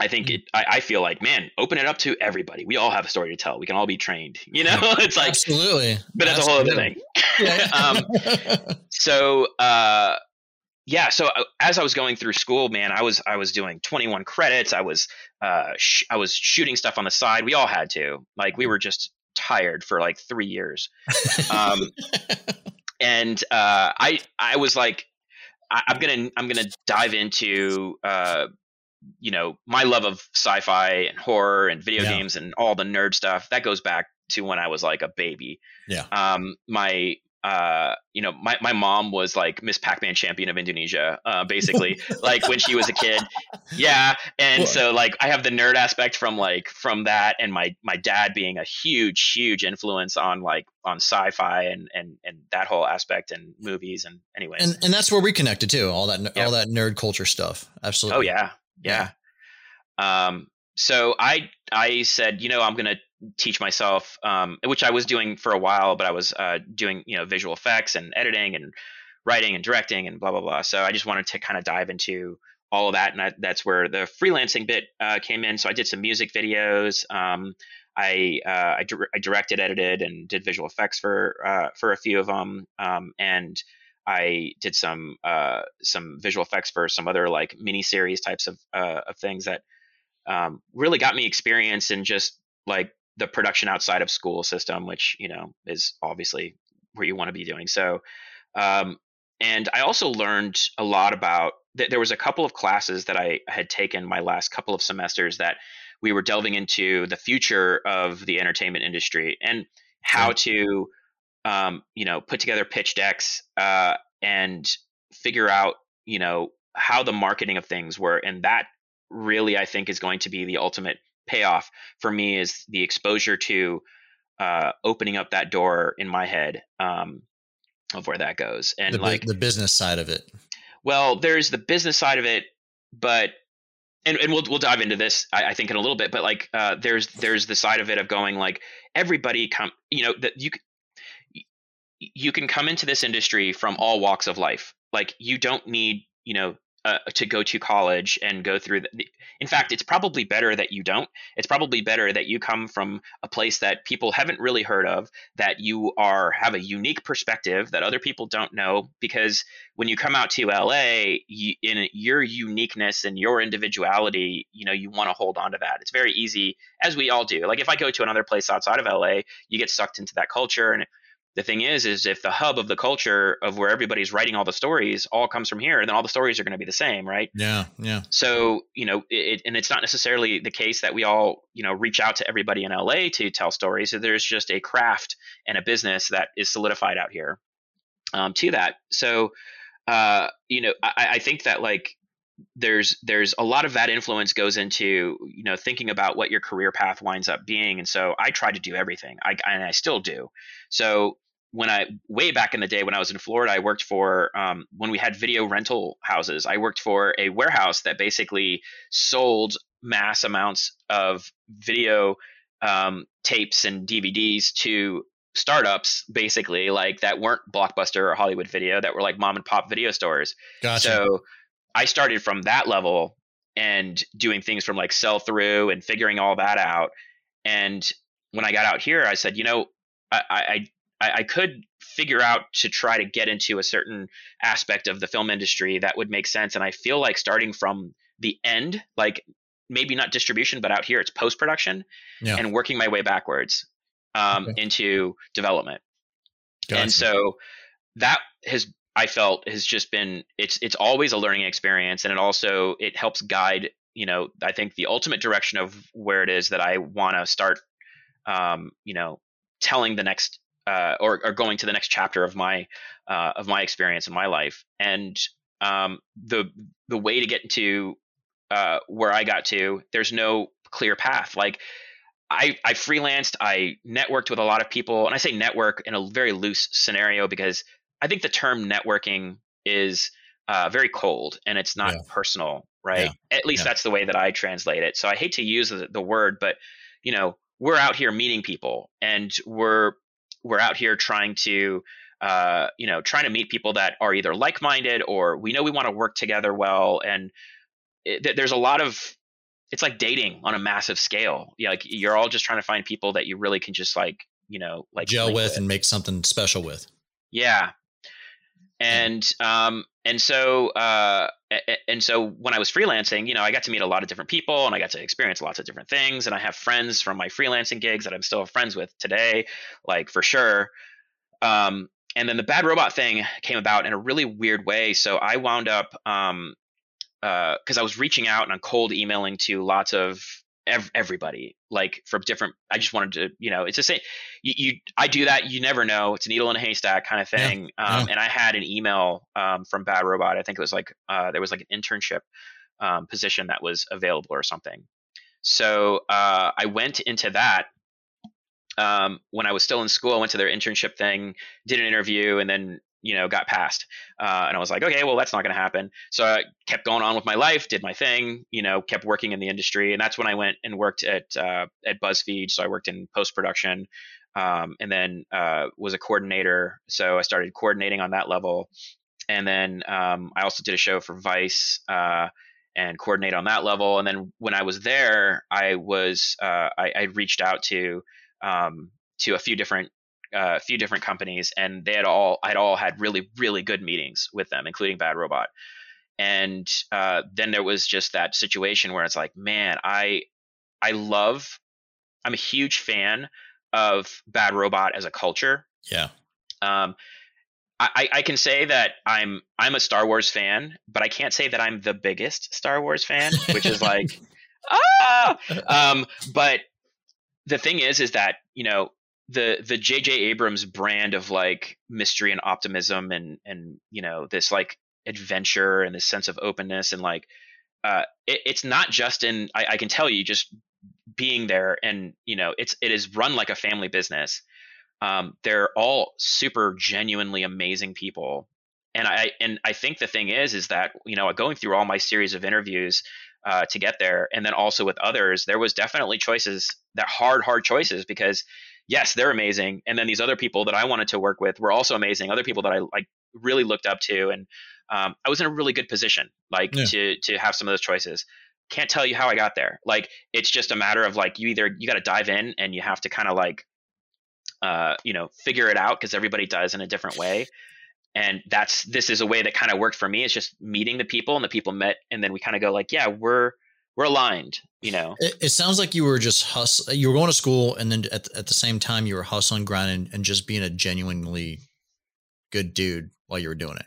I think it. I, I feel like, man, open it up to everybody. We all have a story to tell. We can all be trained. You know, it's like, Absolutely. but that's a whole other thing. Um, so uh yeah so uh, as i was going through school man i was i was doing 21 credits i was uh sh- i was shooting stuff on the side we all had to like we were just tired for like three years um and uh i i was like I, i'm gonna i'm gonna dive into uh you know my love of sci-fi and horror and video Yeah. games and all the nerd stuff that goes back to when i was like a baby Yeah. um my uh you know my, my mom was like miss pac-man champion of indonesia uh basically like when she was a kid yeah and Well- so like i have the nerd aspect from like from that and my my dad being a huge huge influence on like on sci-fi and and and that whole aspect and movies and anyway. and and that's where we connected too. All that Yeah. all that nerd culture stuff. Absolutely. Oh yeah, yeah. Um, so I I said, you know, I'm gonna teach myself, um, which I was doing for a while, but I was uh, doing you know visual effects and editing and writing and directing and blah blah blah. So I just wanted to kind of dive into all of that, and I, that's where the freelancing bit uh, came in. So I did some music videos. Um, I uh, I, dir- I directed, edited, and did visual effects for uh, for a few of them, um, and I did some uh, some visual effects for some other like mini series types of uh, of things that um, really got me experience in just like the production outside of school system, which you know is obviously where you want to be doing. So, um, and I also learned a lot about. Th- there was a couple of classes that I had taken my last couple of semesters that we were delving into the future of the entertainment industry and how to um, you know put together pitch decks uh, and figure out you know how the marketing of things were and that really i think is going to be the ultimate payoff for me is the exposure to uh, opening up that door in my head um, of where that goes and the, like the business side of it. well, there's the business side of it, but and, and we'll we'll dive into this I, I think in a little bit, but like uh, there's there's the side of it of going like everybody come you know that you you can come into this industry from all walks of life. Like you don't need you know uh, to go to college and go through the, in fact it's probably better that you don't. It's probably better that you come from a place that people haven't really heard of that you are have a unique perspective that other people don't know because when you come out to LA you, in your uniqueness and your individuality you know you want to hold on to that. It's very easy as we all do. Like if I go to another place outside of LA you get sucked into that culture and the thing is is if the hub of the culture of where everybody's writing all the stories all comes from here then all the stories are going to be the same right? Yeah, yeah. so you know it, and it's not necessarily the case that we all you know reach out to everybody in la to tell stories. So there's just a craft and a business that is solidified out here um, to that. So uh, you know I, I think that like there's there's a lot of that influence goes into you know thinking about what your career path winds up being and so i try to do everything i and i still do so when I way back in the day when I was in Florida, I worked for um, when we had video rental houses. I worked for a warehouse that basically sold mass amounts of video um, tapes and DVDs to startups, basically like that weren't Blockbuster or Hollywood Video, that were like mom and pop video stores. Gotcha. So I started from that level and doing things from like sell through and figuring all that out. And when I got out here, I said, you know, I, I I, could figure out to try to get into a certain aspect of the film industry that would make sense. And I feel like starting from the end, like maybe not distribution, but out here it's post production Yeah. and working my way backwards um, Okay. into development. Gotcha. And so that has I felt has just been it's it's always a learning experience and it also it helps guide you know I think the ultimate direction of where it is that I want to start um, you know telling the next uh, or, or going to the next chapter of my uh, of my experience in my life. And um, the the way to get into uh, where I got to there's no clear path. Like I, I freelanced, I networked with a lot of people, and I say network in a very loose scenario because I think the term networking is uh, very cold and it's not Yeah. personal, right? At least Yeah. that's the way that I translate it. So I hate to use the, the word, but you know, we're out here meeting people, and we're we're out here trying to uh, you know trying to meet people that are either like-minded or we know we want to work together well, and it, th- there's a lot of it's like dating on a massive scale. Yeah, like you're all just trying to find people that you really can just like, you know, like gel link with and make something special with. yeah. And um and so uh and so when I was freelancing, you know, I got to meet a lot of different people and I got to experience lots of different things and I have friends from my freelancing gigs that I'm still friends with today, like for sure. Um and then the bad robot thing came about in a really weird way. So I wound up um because I was reaching out and I'm cold emailing to lots of ev- everybody, like from different. I just wanted to, you know, it's the same. You, you, I do that. You never know. It's a needle in a haystack kind of Yeah, thing. Um, And I had an email um, from Bad Robot. I think it was like uh, there was like an internship um, position that was available or something. So uh, I went into that um, when I was still in school. I went to their internship thing, did an interview, and then you know got passed. Uh, and I was like, okay, well that's not going to happen. So I kept going on with my life, did my thing, you know, kept working in the industry, and that's when I went and worked at uh, at BuzzFeed. So I worked in post production, um, and then uh, was a coordinator. So I started coordinating on that level, and then um, I also did a show for Vice. Uh, and coordinate on that level. And then when I was there, I was uh, I, I reached out to um, to a few different uh, a few different companies, and they had all I'd all had really really good meetings with them, including Bad Robot. And uh, then there was just that situation where it's like, man, I I love, I'm a huge fan of Bad Robot as a culture. Yeah. Um, I, I can say that I'm I'm a Star Wars fan, but I can't say that I'm the biggest Star Wars fan, which is like ah. Um, but the thing is, is that you know the the J.J. Abrams brand of like mystery and optimism and and you know this like adventure and this sense of openness and like uh, it, it's not just in I, I can tell you just being there and you know it's it is run like a family business um, they're all super genuinely amazing people and i and i think the thing is is that you know going through all my series of interviews uh, to get there and then also with others there was definitely choices that hard hard choices because yes they're amazing. And then these other people that i wanted to work with were also amazing other people that i like really looked up to. And um, i was in a really good position like Yeah. to to have some of those choices. Can't tell you how i got there. Like it's just a matter of like you either you got to dive in and you have to kind of like uh, you know figure it out because everybody does in a different way. And that's this is a way that kind of worked for me. It's just meeting the people and the people met and then we kind of go like yeah we're we're aligned you know It, it sounds like you were just hustling. You were going to school, and then at, at the same time, you were hustling, grinding, and just being a genuinely good dude while you were doing it.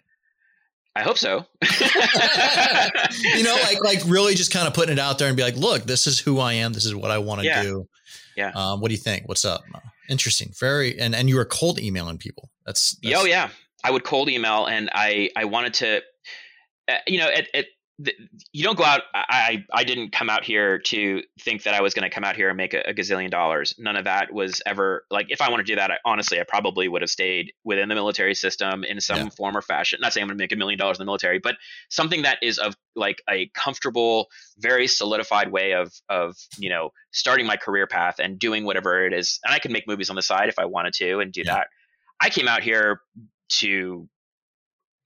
i hope so you know, like like really just kind of putting it out there and be like, look, this is who I am. This is what I want to Yeah. do. Yeah. Um, what do you think? What's up? Interesting. Very. And and you were cold emailing people. That's, that's oh yeah i would cold email and i i wanted to uh, you know at, at you don't go out. I I didn't come out here to think that I was going to come out here and make a, a, gazillion dollars. None of that was ever like. If I want to do that, I, honestly, I probably would have stayed within the military system in some yeah. form or fashion. Not saying I'm going to make a million dollars in the military, but something that is of like a comfortable, very solidified way of of you know starting my career path and doing whatever it is. And I can make movies on the side if I wanted to and do yeah. that. I came out here to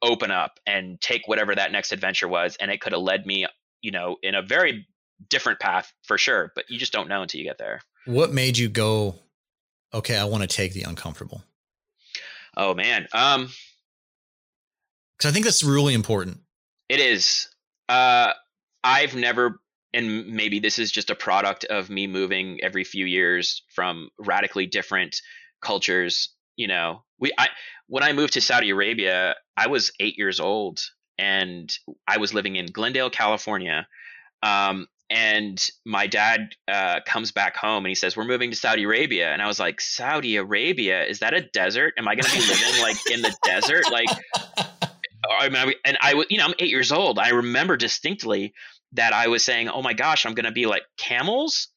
open up and take whatever that next adventure was and it could have led me you know in a very different path for sure but you just don't know until you get there. What made you go okay i want to take the uncomfortable oh man um because i think that's really important. It is. Uh i've never and maybe this is just a product of me moving every few years from radically different cultures you know we i when i moved to saudi arabia i was eight years old and i was living in glendale california. Um, and my dad uh, comes back home and he says we're moving to saudi arabia. And i was like saudi arabia? Is that a desert? Am i going to be living like in the desert? Like I mean, and i you know i'm eight years old. I remember distinctly that i was saying oh my gosh i'm going to be like camels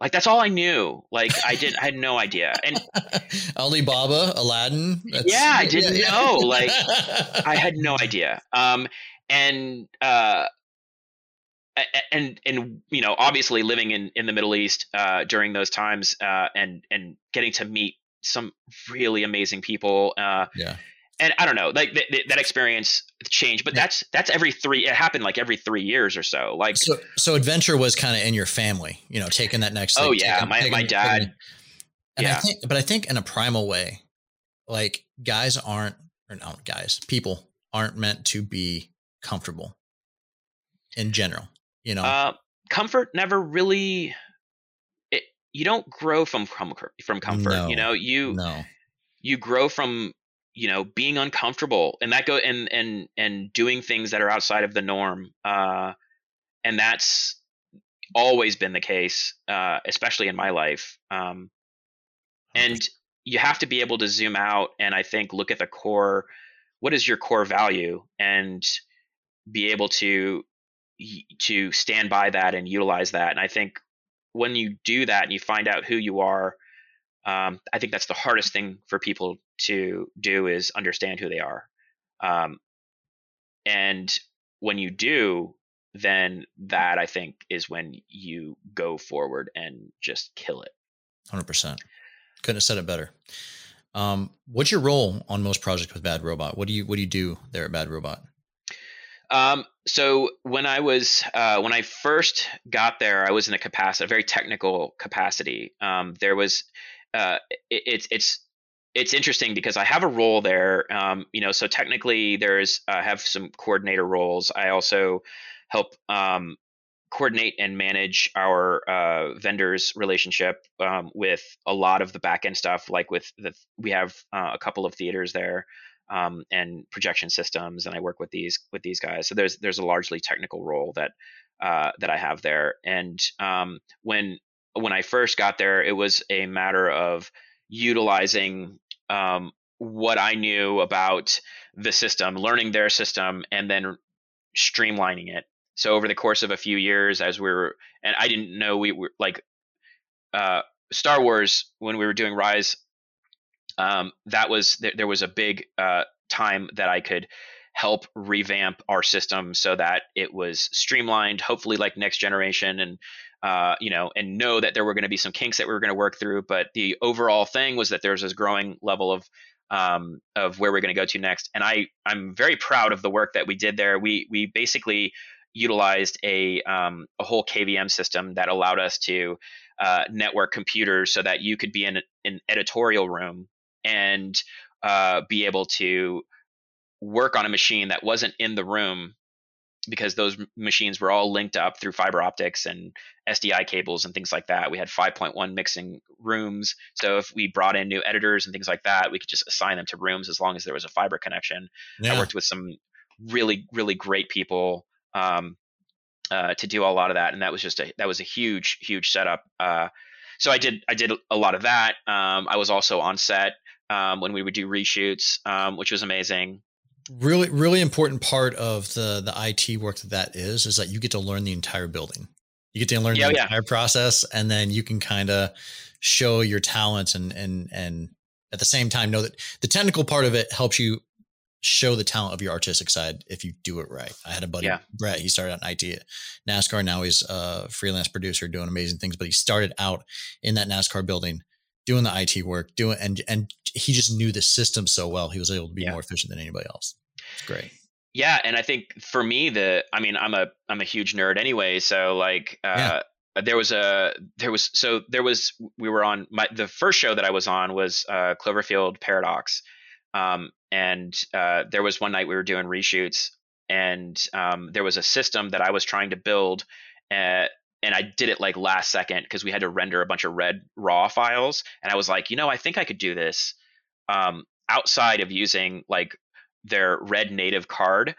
like that's all I knew. Like I didn't, I had no idea. And Alibaba, Aladdin. yeah, I didn't yeah, yeah. know. Like I had no idea. Um, and uh, and and you know, obviously living in in the Middle East uh, during those times, uh, and and getting to meet some really amazing people. Uh, yeah and I don't know, like th- th- that experience changed, but yeah. that's that's every three. It happened like every three years or so. Like so, so adventure was kind of in your family, you know, taking that next. Oh yeah, taking, my taking, my dad. Taking, and yeah. I think, but I think in a primal way, like guys aren't, or no, guys, people aren't meant to be comfortable. In general, you know, uh, comfort never really. It, you don't grow from comfort. From comfort, no, you know, you no. you grow from you know being uncomfortable and that go and and and doing things that are outside of the norm uh and that's always been the case uh especially in my life um and you have to be able to zoom out and i think look at the core what is your core value and be able to to stand by that and utilize that and i think when you do that and you find out who you are um, I think that's the hardest thing for people to do is understand who they are. Um, and when you do, then that I think is when you go forward and just kill it. Hundred percent. Couldn't have said it better. Um, what's your role on most projects with Bad Robot? What do you what do you do there at Bad Robot? Um, so when I was uh, when I first got there, I was in a capacity, a very technical capacity. Um, there was uh, it, it's it's it's interesting because I have a role there. Um, you know, so technically there's I have some coordinator roles. I also help um, coordinate and manage our uh, vendors relationship um, with a lot of the backend stuff. Like with the we have uh, a couple of theaters there. Um, and projection systems, and I work with these with these guys. So there's there's a largely technical role that uh, that I have there. And um, when when I first got there, it was a matter of utilizing um, what I knew about the system, learning their system, and then streamlining it. So over the course of a few years, as we were, and I didn't know we were like uh, Star Wars when we were doing Rise. Um, that was there, there was a big uh, time that I could help revamp our system so that it was streamlined, hopefully like next generation, and uh, you know, and know that there were going to be some kinks that we were going to work through. But the overall thing was that there's this growing level of um, of where we're going to go to next. And I I'm very proud of the work that we did there. We we basically utilized a um, a whole KVM system that allowed us to uh, network computers so that you could be in an editorial room and uh, be able to work on a machine that wasn't in the room because those machines were all linked up through fiber optics and SDI cables and things like that. We had 5.1 mixing rooms. So if we brought in new editors and things like that, we could just assign them to rooms as long as there was a fiber connection. Yeah. I worked with some really, really great people um, uh, to do a lot of that. And that was just a, that was a huge, huge setup. Uh, so I did, I did a lot of that. Um, I was also on set um, when we would do reshoots, um, which was amazing. Really really important part of the the IT work that that is is that you get to learn the entire building. You get to learn yeah, the yeah. entire process, and then you can kind of show your talents and and and at the same time know that the technical part of it helps you show the talent of your artistic side if you do it right. I had a buddy, yeah. Brett, he started out in IT at NASCAR. Now he's a freelance producer doing amazing things, but he started out in that NASCAR building doing the IT work, doing, and, and he just knew the system so well. He was able to be more efficient than anybody else. It's great. Yeah. And I think for me, the, I mean, I'm a, I'm a huge nerd anyway. So like, uh, yeah there was a there was so there was we were on my the first show that I was on was uh, Cloverfield Paradox, um, and uh, there was one night we were doing reshoots, and um, there was a system that I was trying to build, uh, and I did it like last second because we had to render a bunch of red raw files, and I was like, you know, I think I could do this um, outside of using like their red native card.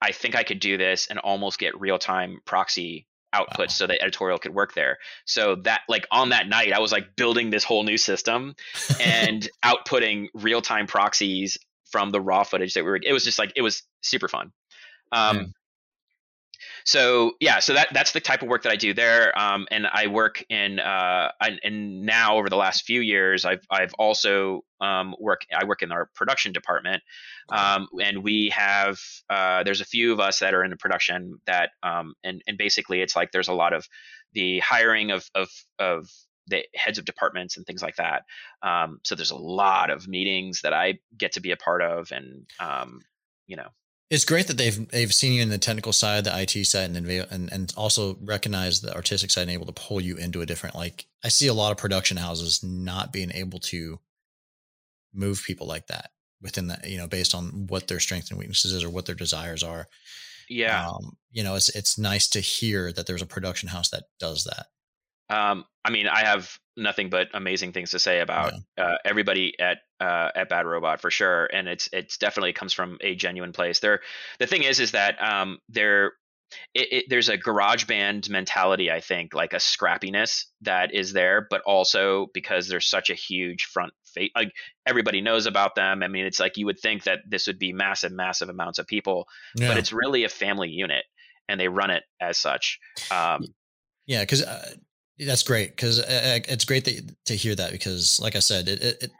I think I could do this and almost get real time proxy outputs wow. so the editorial could work there. So that like on that night, I was like building this whole new system and outputting real time proxies from the raw footage that we were. It was just like it was super fun. Um. So yeah, so that that's the type of work that I do there, um, and I work in uh, and now over the last few years, I've I've also um, work I work in our production department, um, and we have uh, there's a few of us that are in the production that um, and and basically it's like there's a lot of the hiring of of of the heads of departments and things like that. Um, so there's a lot of meetings that I get to be a part of, and um, you know. It's great that they've they've seen you in the technical side, the IT side, and and and also recognize the artistic side and able to pull you into a different. Like I see a lot of production houses not being able to move people like that within that, you know, based on what their strengths and weaknesses is or what their desires are. Yeah. Um, you know, it's it's nice to hear that there's a production house that does that. Um, I mean, I have nothing but amazing things to say about yeah. uh, everybody at uh, at Bad Robot for sure, and it's it's definitely comes from a genuine place. There, the thing is, is that um, there it, it, there's a garage band mentality i think like a scrappiness that is there but also because there's such a huge front face like everybody knows about them i mean it's like you would think that this would be massive massive amounts of people yeah. but it's really a family unit and they run it as such um, yeah because uh, that's great because uh, it's great that, to hear that because like i said it, it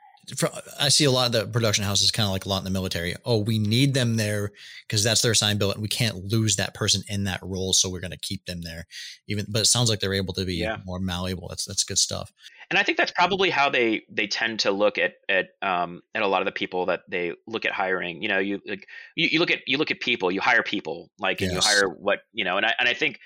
I see a lot of the production houses kind of like a lot in the military. Oh, we need them there because that's their assigned bill, and we can't lose that person in that role, so we're going to keep them there. Even, but it sounds like they're able to be yeah. more malleable. That's that's good stuff. And I think that's probably how they they tend to look at at um at a lot of the people that they look at hiring. You know, you like you, you look at you look at people, you hire people, like and yes. you hire what you know. And I and I think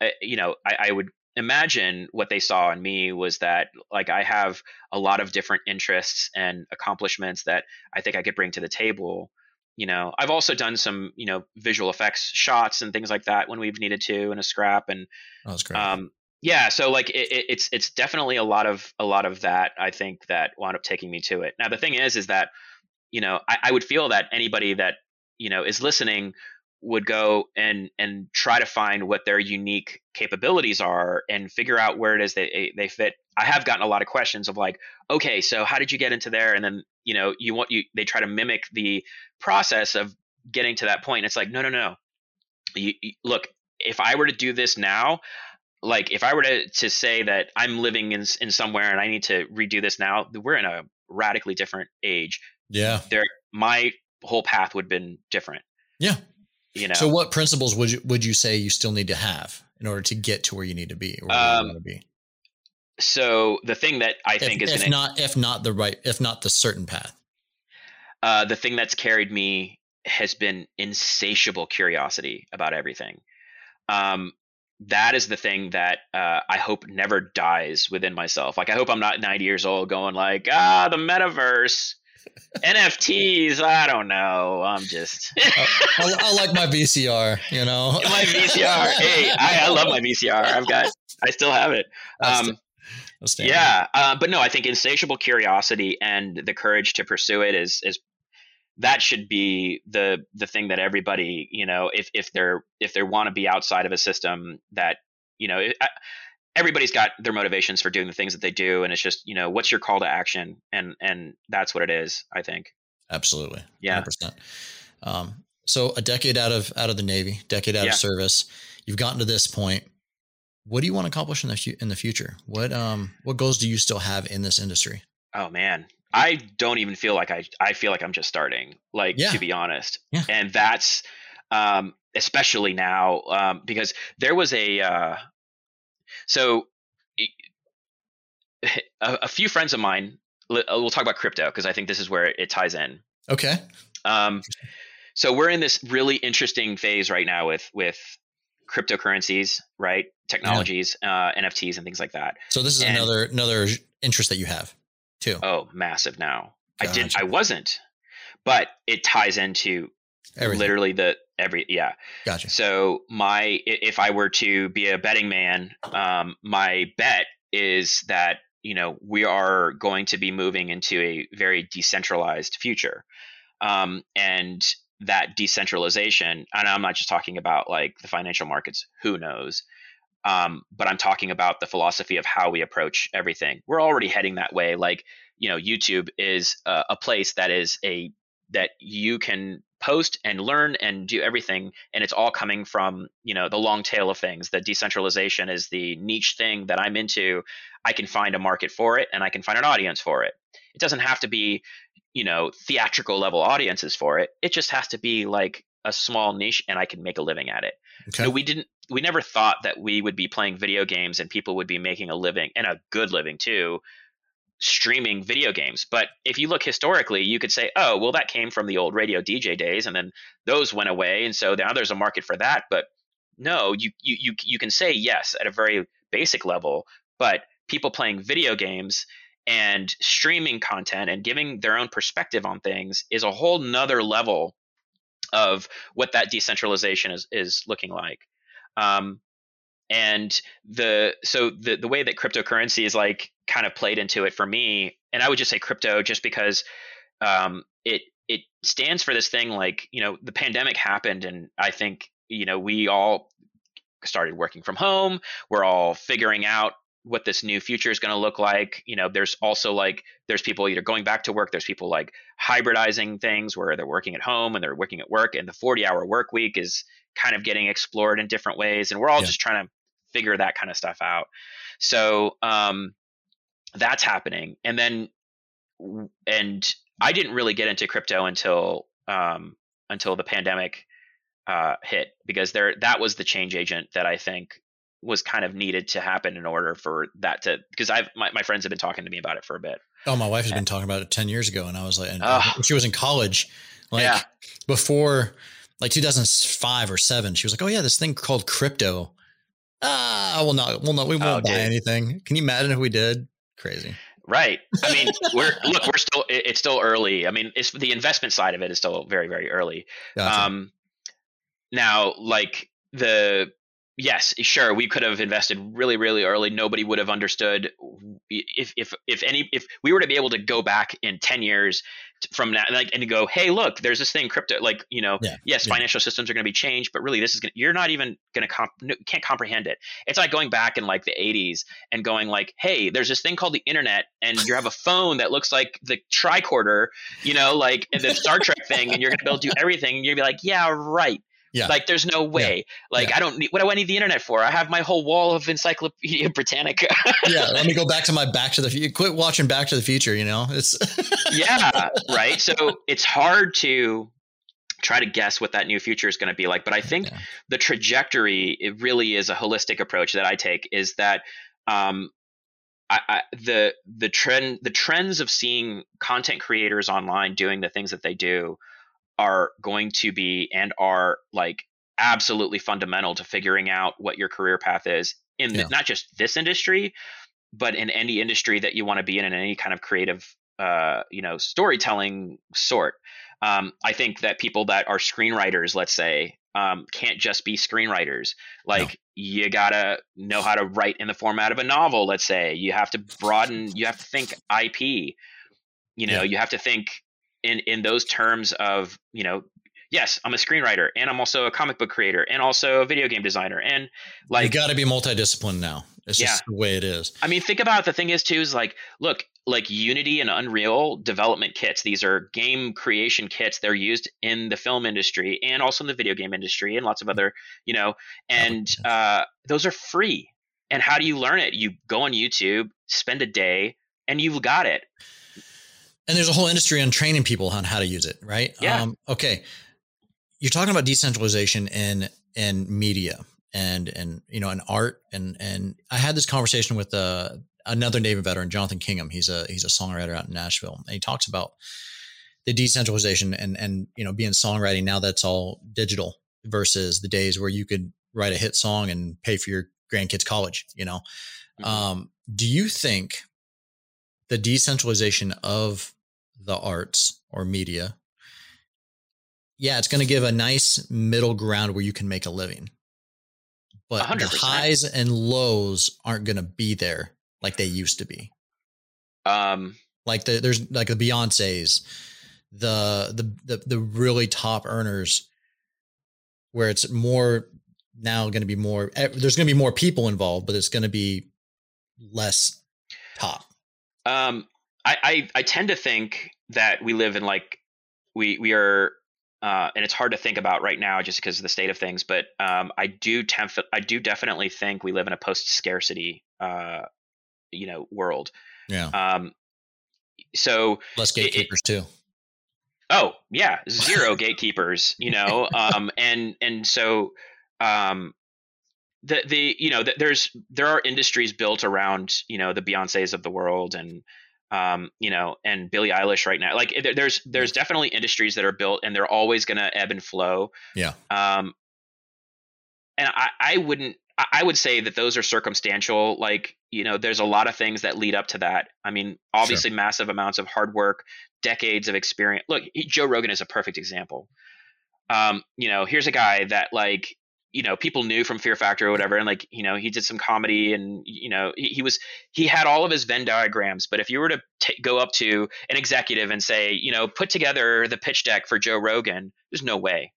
uh, you know I, I would imagine what they saw in me was that like I have a lot of different interests and accomplishments that I think I could bring to the table. You know, I've also done some, you know, visual effects shots and things like that when we've needed to in a scrap and oh, that's great. Um, yeah, so like it, it, it's it's definitely a lot of a lot of that I think that wound up taking me to it. Now the thing is, is that you know I, I would feel that anybody that you know is listening would go and and try to find what their unique capabilities are and figure out where it is they they fit. I have gotten a lot of questions of like, okay, so how did you get into there? And then you know you want you they try to mimic the process of getting to that point. It's like no no no. You, you, look, if I were to do this now, like if I were to to say that I'm living in in somewhere and I need to redo this now, we're in a radically different age. Yeah. There my whole path would have been different. Yeah. You know. So what principles would you would you say you still need to have in order to get to where you need to be or where um, you want to be? So the thing that I if, think is if gonna, not if not the right if not the certain path. Uh, the thing that's carried me has been insatiable curiosity about everything. Um, that is the thing that uh, I hope never dies within myself. Like I hope I'm not 90 years old going like, ah, the metaverse. NFTs, I don't know. I'm just. I, I, like my VCR, you know. my VCR. Hey, I, I, love my VCR. I've got. I still have it. Um, yeah, uh, but no, I think insatiable curiosity and the courage to pursue it is is that should be the the thing that everybody you know if if they're if they want to be outside of a system that you know everybody's got their motivations for doing the things that they do and it's just you know what's your call to action and and that's what it is i think absolutely yeah 100%. Um, so a decade out of out of the Navy, decade out Yeah. of service, you've gotten to this point. What do you want to accomplish in the in the future? What um what goals do you still have in this industry? Oh man, I don't even feel like I. I feel like I'm just starting. Like Yeah. to be honest, Yeah. and that's um, especially now um, because there was a. Uh, so a, a few friends of mine. uh, We'll talk about crypto because I think this is where it ties in. Okay. Um, so we're in this really interesting phase right now with with cryptocurrencies, right? Technologies, uh, NFTs, and things like that. So this is And- another another interest that you have too. Oh, massive now. I didn't. I wasn't, but it ties into Everything. literally the every yeah. Gotcha. So my if I were to be a betting man, um, my bet is that you know we are going to be moving into a very decentralized future, um, and that decentralization. And I'm not just talking about like the financial markets. Who knows? Um, but I'm talking about the philosophy of how we approach everything. We're already heading that way. Like you know, YouTube is a, a place that is a that you can post and learn and do everything and it's all coming from you know the long tail of things. The decentralization is the niche thing that i'm into. I can find a market for it and i can find an audience for it. It doesn't have to be you know theatrical level audiences for it. It just has to be like a small niche and i can make a living at it. Okay. know, we didn't we never thought that we would be playing video games and people would be making a living and a good living too streaming video games. But if you look historically you could say oh well that came from the old radio dj days and then those went away and so now there's a market for that. But no you you you, you can say yes at a very basic level but people playing video games and streaming content and giving their own perspective on things is a whole nother level of what that decentralization is is looking like. Um, and the so the the way that cryptocurrency is like kind of played into it for me and i would just say crypto just because um, it it stands for this thing like you know the pandemic happened and i think you know we all started working from home we're all figuring out what this new future is going to look like you know there's also like there's people either going back to work there's people like hybridizing things where they're working at home and they're working at work and the 40 hour work week is kind of getting explored in different ways and we're all Yeah. just trying to figure that kind of stuff out so um that's happening and then and i didn't really get into crypto until um until the pandemic uh hit because there that was the change agent that i think was kind of needed to happen in order for that to because i've my, my friends have been talking to me about it for a bit Oh, my wife has been talking about it 10 years ago. And I was like, and Oh. she was in college, like Yeah. before like 2005 or seven, she was like, oh yeah, this thing called crypto. Ah, we'll not, we'll not, we won't Oh, buy anything. Can you imagine if we did? Crazy. Right. I mean, we're look, we're still it- it's still early. I mean, it's the investment side of it is still very very early. Gotcha. Um now like the yes, sure, we could have invested really really early. Nobody would have understood if if if any if we were to be able to go back in 10 years from now like and to go, "Hey, look, there's this thing crypto like, you know, Yeah, yes, yeah. financial systems are going to be changed, but really this is going to you're not even going to comp- can't comprehend it. It's like going back in like the 80s and going like, "Hey, there's this thing called the internet and you have a phone that looks like the tricorder, you know, like the Star Trek thing and you're going to be able to do everything." And you're going to be like, "Yeah, right." Yeah. Like there's no way. Like Yeah. I don't need what do I need the internet for? I have my whole wall of Encyclopedia Britannica. yeah. Let me go back to my Back to the Future. Quit watching Back to the Future. You know, it's yeah, right. So it's hard to try to guess what that new future is going to be like. But I think Yeah. the trajectory, it really is a holistic approach that I take. Is that um, I, I, the the trend the trends of seeing content creators online doing the things that they do are going to be and are like absolutely fundamental to figuring out what your career path is in the- not just this industry but in any industry that you want to be in in any kind of creative uh, you know storytelling sort. Um, i think that people that are screenwriters let's say um, can't just be screenwriters. Like you gotta know how to write in the format of a novel let's say. You have to broaden you have to think ip you know Yeah. you have to think in in those terms of you know yes i'm a screenwriter and i'm also a comic book creator and also a video game designer and like, you got to be multidisciplined now. It's just the way it is. I mean, think about it, the thing is too is like, look, like Unity and Unreal development kits. These are game creation kits. They're used in the film industry and also in the video game industry and lots of other, you know, and uh, those are free. And how do you learn it? You go on YouTube, spend a day, and you've got it. And there's a whole industry on training people on how to use it, right? Yeah. Um, okay. You're talking about decentralization in in media and and you know in art and and I had this conversation with uh, another Navy veteran, Jonathan Kingham. He's a he's a songwriter out in Nashville, and he talks about the decentralization and and you know being songwriting now that's all digital versus the days where you could write a hit song and pay for your grandkids college. You know, mm-hmm. um, do you think the decentralization of the arts or media? Yeah, it's going to give a nice middle ground where you can make a living. But 100%. the highs and lows aren't going to be there like they used to be. Um, like the, there's like the Beyonces, the, the the the really top earners, where it's more now going to be more. There's going to be more people involved, but it's going to be less top. Um, I, I I tend to think that we live in like we we are uh, and it's hard to think about right now just because of the state of things. But um, I do temp- I do definitely think we live in a post scarcity uh, you know world. Yeah. Um, so less gatekeepers it, too. Oh yeah, zero gatekeepers. You know, um, and and so um, the the you know the, there's there are industries built around you know the Beyonces of the world and um, you know, and Billie Eilish right now. Like there's there's definitely industries that are built and they're always going to ebb and flow. Yeah. Um, and I, I wouldn't I would say that those are circumstantial. Like, you know, there's a lot of things that lead up to that. I mean, obviously, sure. massive amounts of hard work, decades of experience. Look, Joe Rogan is a perfect example. Um, you know, here's a guy that, like, you know, people knew from Fear Factor or whatever, and like, you know, he did some comedy, and you know, he, he was he had all of his Venn diagrams. But if you were to t- go up to an executive and say, you know, put together the pitch deck for Joe Rogan, there's no way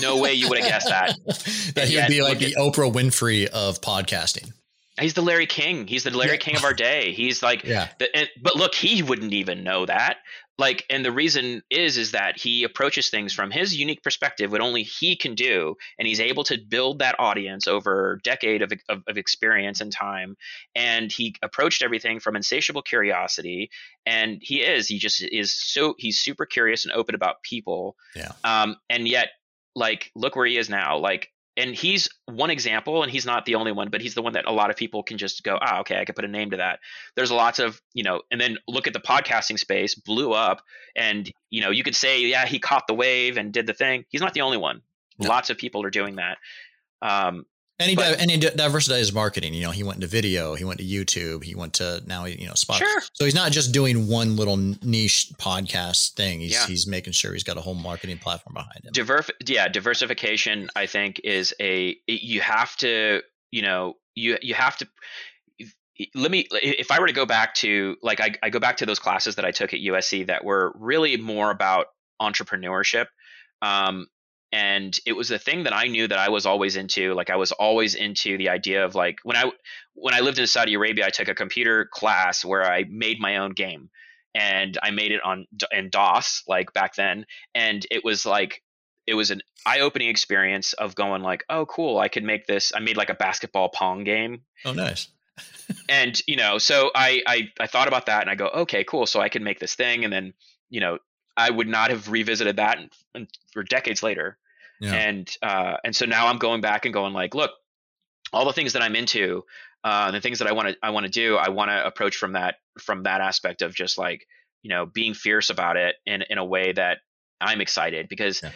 no way you would have guessed that. that he would be like the Oprah Winfrey of podcasting. He's the Larry King. He's the Larry yeah. King of our day. He's like, yeah. The, and, but look, he wouldn't even know that. Like, and the reason is, is that he approaches things from his unique perspective, what only he can do, and he's able to build that audience over a decade of, of, of experience and time. And he approached everything from insatiable curiosity, and he is, he just is so, he's super curious and open about people. Yeah. Um, and yet like look where he is now like and he's one example and he's not the only one but he's the one that a lot of people can just go ah okay i can put a name to that. There's lots of you know and then look at the podcasting space blew up and you know you could say yeah he caught the wave and did the thing. He's not the only one. No. lots of people are doing that. Um, and he, but, and he diversified his marketing. You know, he went into video, he went to YouTube, he went to now, you know, Spotify. Sure. So he's not just doing one little niche podcast thing. He's, yeah. he's making sure he's got a whole marketing platform behind him. Diver- yeah, diversification, I think, is a, you have to, you know, you, you have to, let me if i were to go back to like I, I, go back to those classes that i took at usc that were really more about entrepreneurship um, and it was a thing that I knew that I was always into. Like I was always into the idea of like when I when I lived in Saudi Arabia, I took a computer class where I made my own game, and I made it on in DOS like back then, and it was like it was an eye-opening experience of going like, oh cool, I could make this. I made like a basketball pong game. Oh nice. and you know, so I, I I thought about that and I go, okay, cool. So I can make this thing, and then you know I would not have revisited that for decades later. Yeah. And uh, and so now I'm going back and going like, look, all the things that I'm into, uh, the things that I want to I want to do, I want to approach from that from that aspect of just like you know being fierce about it in in a way that I'm excited because. Yeah.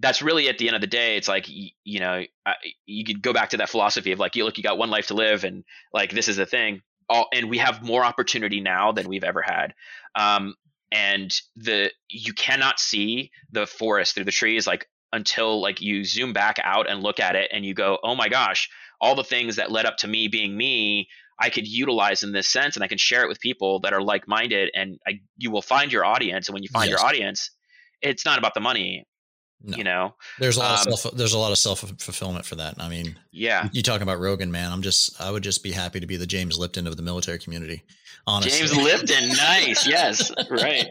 That's really at the end of the day. It's like you, you know, I, you could go back to that philosophy of like, you look, you got one life to live, and like this is the thing. All, and we have more opportunity now than we've ever had. Um, and the you cannot see the forest through the trees like until like you zoom back out and look at it and you go, oh my gosh, all the things that led up to me being me, I could utilize in this sense and I can share it with people that are like minded and I, you will find your audience. And when you find yes. your audience, it's not about the money. No. You know, there's a lot um, of self there's a lot of self fulfillment for that. I mean, yeah, you talking about Rogan, man. I'm just I would just be happy to be the James Lipton of the military community. Honestly. James Lipton, nice, yes, right.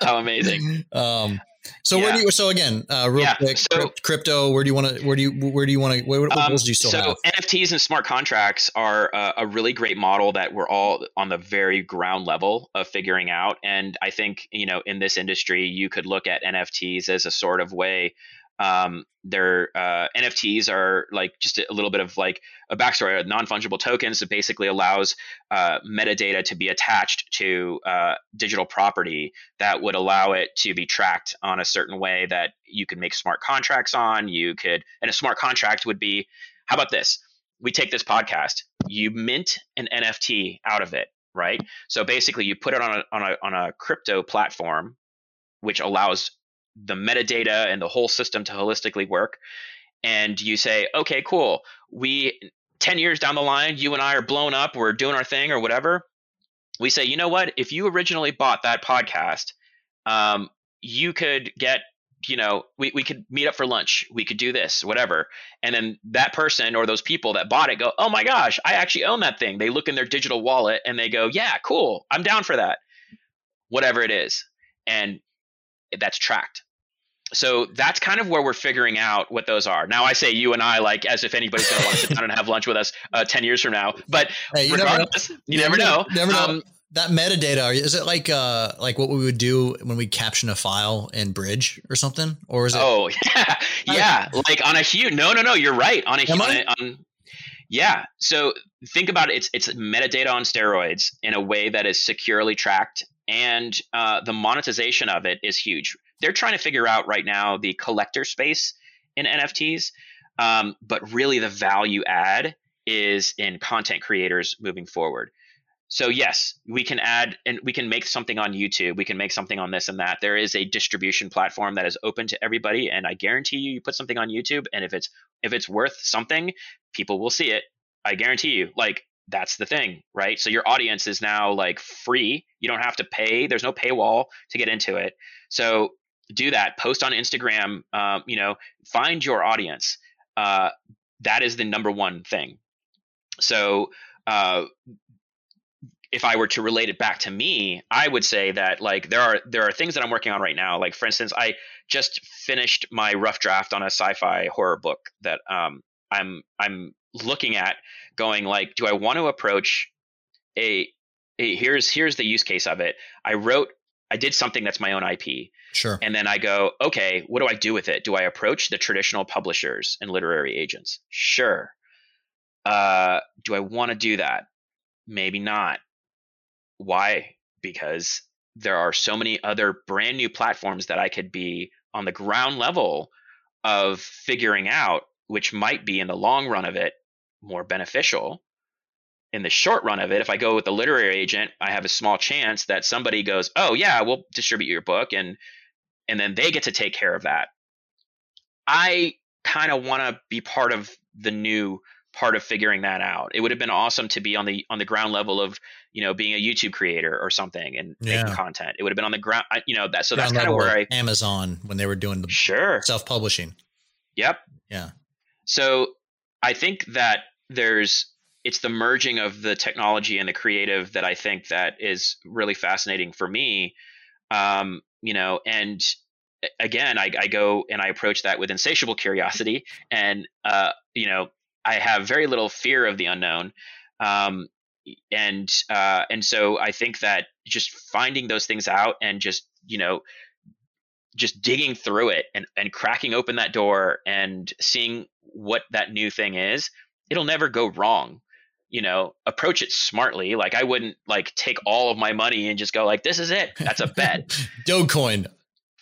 How amazing. Um, so yeah. where do you? So again, uh, real yeah. quick, so, crypto. Where do you want to? Where do you? Where do you want to? What, what um, do you still so have? NFTs and smart contracts are uh, a really great model that we're all on the very ground level of figuring out. And I think you know, in this industry, you could look at NFTs as a sort of way um, their uh, NFTs are like just a little bit of like a backstory. Non fungible tokens that basically allows uh, metadata to be attached to uh, digital property that would allow it to be tracked on a certain way that you could make smart contracts on. You could, and a smart contract would be, how about this? We take this podcast, you mint an NFT out of it, right? So basically, you put it on a on a on a crypto platform, which allows the metadata and the whole system to holistically work. And you say okay cool. We 10 years down the line you and i are blown up we're doing our thing or whatever. We say you know what? If you originally bought that podcast um, you could get you know we, we could meet up for lunch we could do this whatever. And then that person or those people that bought it go oh my gosh i actually own that thing. They look in their digital wallet and they go yeah cool i'm down for that whatever it is. And that's tracked so that's kind of where we're figuring out what those are. Now I say you and I like as if anybody's going to want to sit down and have lunch with us uh, ten years from now. But hey, you regardless, never you, never know. Never know. Um, that metadata is it like uh like what we would do when we caption a file in Bridge or something, or is it? Oh yeah, yeah. like on a huge. No, no, no. You're right. On a huge. On, yeah. So think about it. It's it's metadata on steroids in a way that is securely tracked, and uh, the monetization of it is huge they're trying to figure out right now the collector space in NFTs. Um, but really, the value add is in content creators moving forward. So yes, we can add and we can make something on YouTube. We can make something on this and that. There is a distribution platform that is open to everybody, and I guarantee you, you put something on YouTube, and if it's if it's worth something, people will see it. I guarantee you. Like that's the thing, right? So your audience is now like free. You don't have to pay. There's no paywall to get into it. So do that post on instagram um, you know find your audience uh, that is the number one thing so uh, if i were to relate it back to me i would say that like there are there are things that i'm working on right now like for instance i just finished my rough draft on a sci-fi horror book that um, i'm i'm looking at going like do i want to approach a, a here's here's the use case of it i wrote I did something that's my own IP. Sure. And then I go, okay, what do I do with it? Do I approach the traditional publishers and literary agents? Sure. Uh, do I want to do that? Maybe not. Why? Because there are so many other brand new platforms that I could be on the ground level of figuring out, which might be in the long run of it more beneficial in the short run of it, if I go with the literary agent, I have a small chance that somebody goes, "Oh yeah, we'll distribute your book," and and then they get to take care of that. I kind of want to be part of the new part of figuring that out. It would have been awesome to be on the on the ground level of you know being a YouTube creator or something and yeah. making content. It would have been on the ground, you know that. So ground that's kind of where I Amazon when they were doing the sure self publishing. Yep. Yeah. So I think that there's it's the merging of the technology and the creative that I think that is really fascinating for me. Um, you know, and again, I, I, go and I approach that with insatiable curiosity, and uh, you know, I have very little fear of the unknown. Um, and uh, and so I think that just finding those things out and just you know just digging through it and, and cracking open that door and seeing what that new thing is it'll never go wrong you know approach it smartly like i wouldn't like take all of my money and just go like this is it that's a bet dogecoin